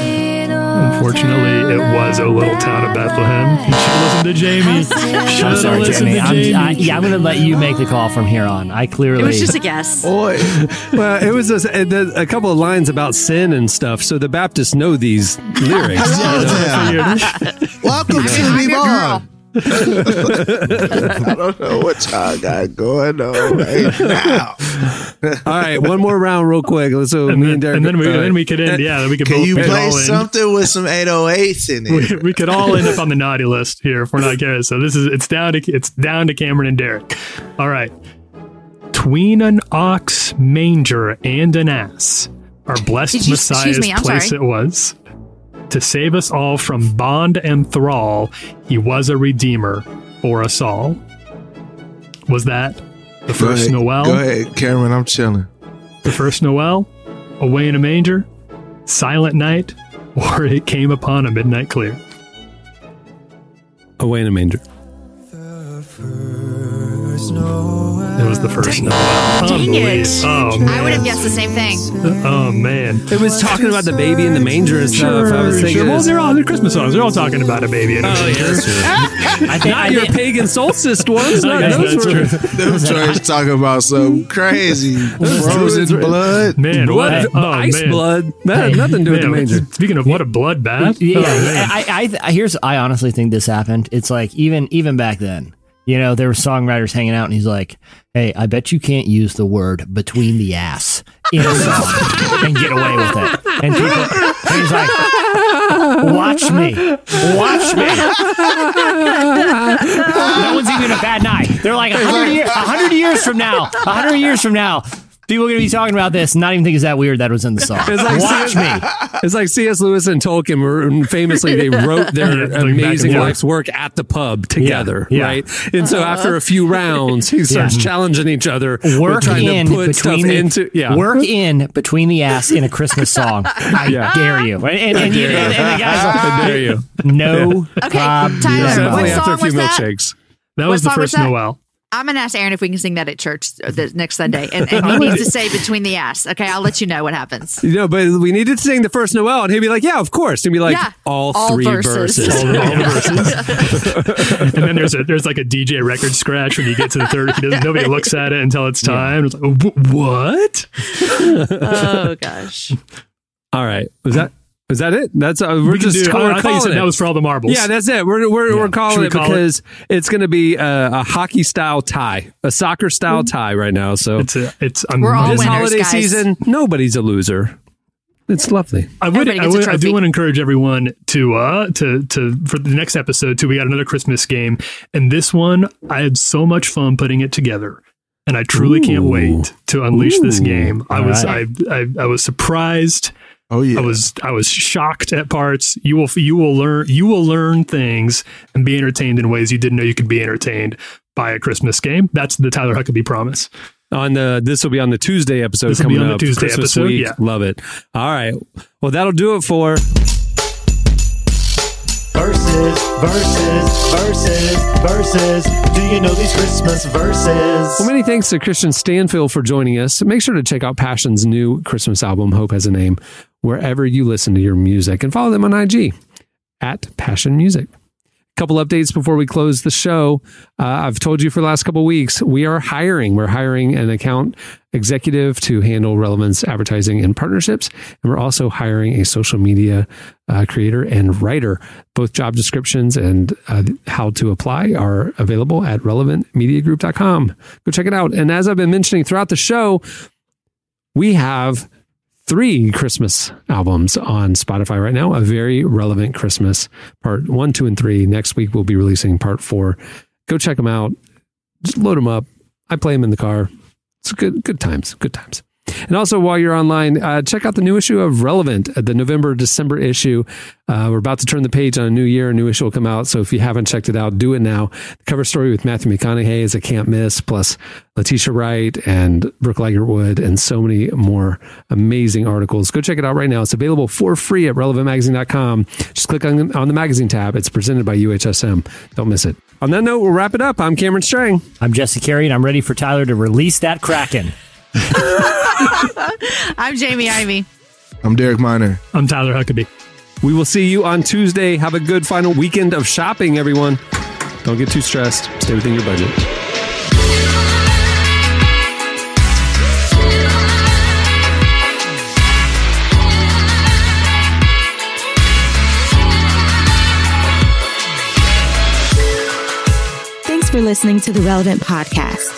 Unfortunately, it was a little town of Bethlehem. You should listen to Jamie. Should I'm sorry, listened Jimmy. to I'm, Jamie. I, yeah, I'm going to let you make the call from here on. I clearly. It was just a guess. Boy, Well, it was a, a, a couple of lines about sin and stuff, so the Baptists know these lyrics. (laughs) hello there. (laughs) Welcome to the your bar. Girl. I don't know what y'all got going on right now. All right, one more round, real quick. So and me then, and Derek, and then we, uh, then we could end. Yeah, we could Can both you play something with some 808s in We, it? we could all end up on the naughty list here if we're not careful. So this is it's down to it's down to Cameron and Derek. All right. Tween an ox, manger, and an ass, our blessed Did you- excuse Messiah's me, I'm place sorry. it was. To save us all from bond and thrall, he was a redeemer for us all. Was that the first ahead. Noel? Go ahead, Cameron. I'm chilling. The first Noel? Away in a manger? Silent night? (laughs) Or it came upon a midnight clear? away in a manger. It was the first Noel. Oh, Dang it. Oh, I would have guessed the same thing. Oh, man. It was talking about the baby in the manger and stuff. I was thinking, sure. Well, they're all they're Christmas songs. They're all talking about a baby. In a oh, yeah. (laughs) I think, I Not your think- pagan solstice (laughs) ones. Not Yeah, those that's were- true. Them joints talking about some crazy frozen blood. Man, Blood, what? Oh, ice man. blood. That had nothing to do with the Man, manger. Speaking of what a bloodbath. Yeah, Oh, man. I, I, I, here's. I honestly think this happened. It's like even, even back then, you know, there were songwriters hanging out, and he's like, "Hey, I bet you can't use the word between the ass in a song and get away with it." And people, he's like, "Watch me, watch me." no one's even a bad night. They're like hundred year, a hundred years from now, a hundred years from now. People are going to be talking about this, not even think it's that weird that was in the song. It's like Watch C- me. It's like C.S. Lewis and Tolkien were famously they wrote their amazing back life's work at the pub together, yeah. right? And so uh-huh. after a few rounds, he starts Yeah. challenging each other. with Work trying in to put stuff between the, into yeah. work in between the ass in a Christmas song. I Yeah. dare you. And, and, and, you- and- and the guy's like, (laughs) I dare you. no Okay, problem. Tyler, what Definitely after a song few was that? milkshakes. That What was the song was first? Noel. I'm gonna ask Aaron if we can sing that at church the next Sunday, and, (laughs) and he needs to say between the ass. Okay, I'll let you know what happens. You know, but we needed to sing the first Noel, and he'd be like, "Yeah, of course." And be like, Yeah. "All, All three verses. verses." All the, all the verses. (laughs) and then there's a there's like a DJ record scratch when you get to the third. He doesn't, nobody looks at it until it's time. It's like, what? (laughs) Oh gosh. All right, was that was that it? That's uh, we're We just do- we're I thought you calling said it. that was for all the marbles. Yeah, that's it. We're we're, we're calling we it call it? because it's going to be a, a hockey style tie, a soccer style tie right now. So It's a, it's We're all this winners, holiday guys. season, nobody's a loser. It's lovely. I would, I, would I do want to encourage everyone to uh to to for the next episode too. We got another Christmas game, and this one I had so much fun putting it together, and I truly can't wait to unleash this game. I All was right. I, I I was surprised. Oh yeah. I was I was shocked at parts. You will you will learn you will learn things and be entertained in ways you didn't know you could be entertained by a Christmas game. That's the Tyler Huckabee promise. On the this will be on the Tuesday episode This will be coming on the up. Tuesday Christmas episode, week. yeah. Love it. All right. Well, that'll do it for Verses, verses, verses, verses. Do you know these Christmas verses? Well, many thanks to Kristian Stanfill for joining us. Make sure to check out Passion's new Christmas album, Hope Has a Name, wherever you listen to your music and follow them on IG at Passion Music. A couple updates before we close the show. Uh, I've told you for the last couple weeks, we are hiring. We're hiring an account executive to handle relevance advertising and partnerships. And we're also hiring a social media uh, creator and writer. Both job descriptions and uh, how to apply are available at relevantmediagroup.com. Go check it out. And as I've been mentioning throughout the show, we have three Christmas albums on Spotify right now. A very relevant Christmas part one, two, and three. Next week we'll be releasing part four. Go check them out. Just load them up. I play them in the car. It's good, good times. Good times. And also, while you're online, uh, check out the new issue of Relevant, uh, the November December issue. Uh, we're about to turn the page on a new year. A new issue will come out. So if you haven't checked it out, do it now. The cover story with Matthew McConaughey is a can't miss, plus Letitia Wright and Brooke Ligertwood, and so many more amazing articles. Go check it out right now. It's available for free at relevantmagazine.com. Just click on, on the magazine tab. It's presented by UHSM. Don't miss it. On that note, we'll wrap it up. I'm Cameron Strang. I'm Jesse Carey, and I'm ready for Tyler to release that Kraken. (laughs) I'm Jamie Ivey. I'm Derek Minor. I'm Tyler Huckabee. We will see you on Tuesday. Have a good final weekend of shopping, everyone. Don't get too stressed. Stay within your budget. Thanks for listening to the Relevant Podcast.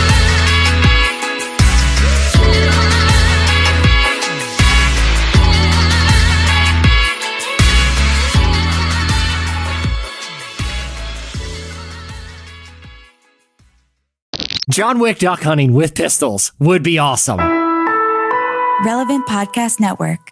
John Wick duck hunting with pistols would be awesome. Relevant Podcast Network.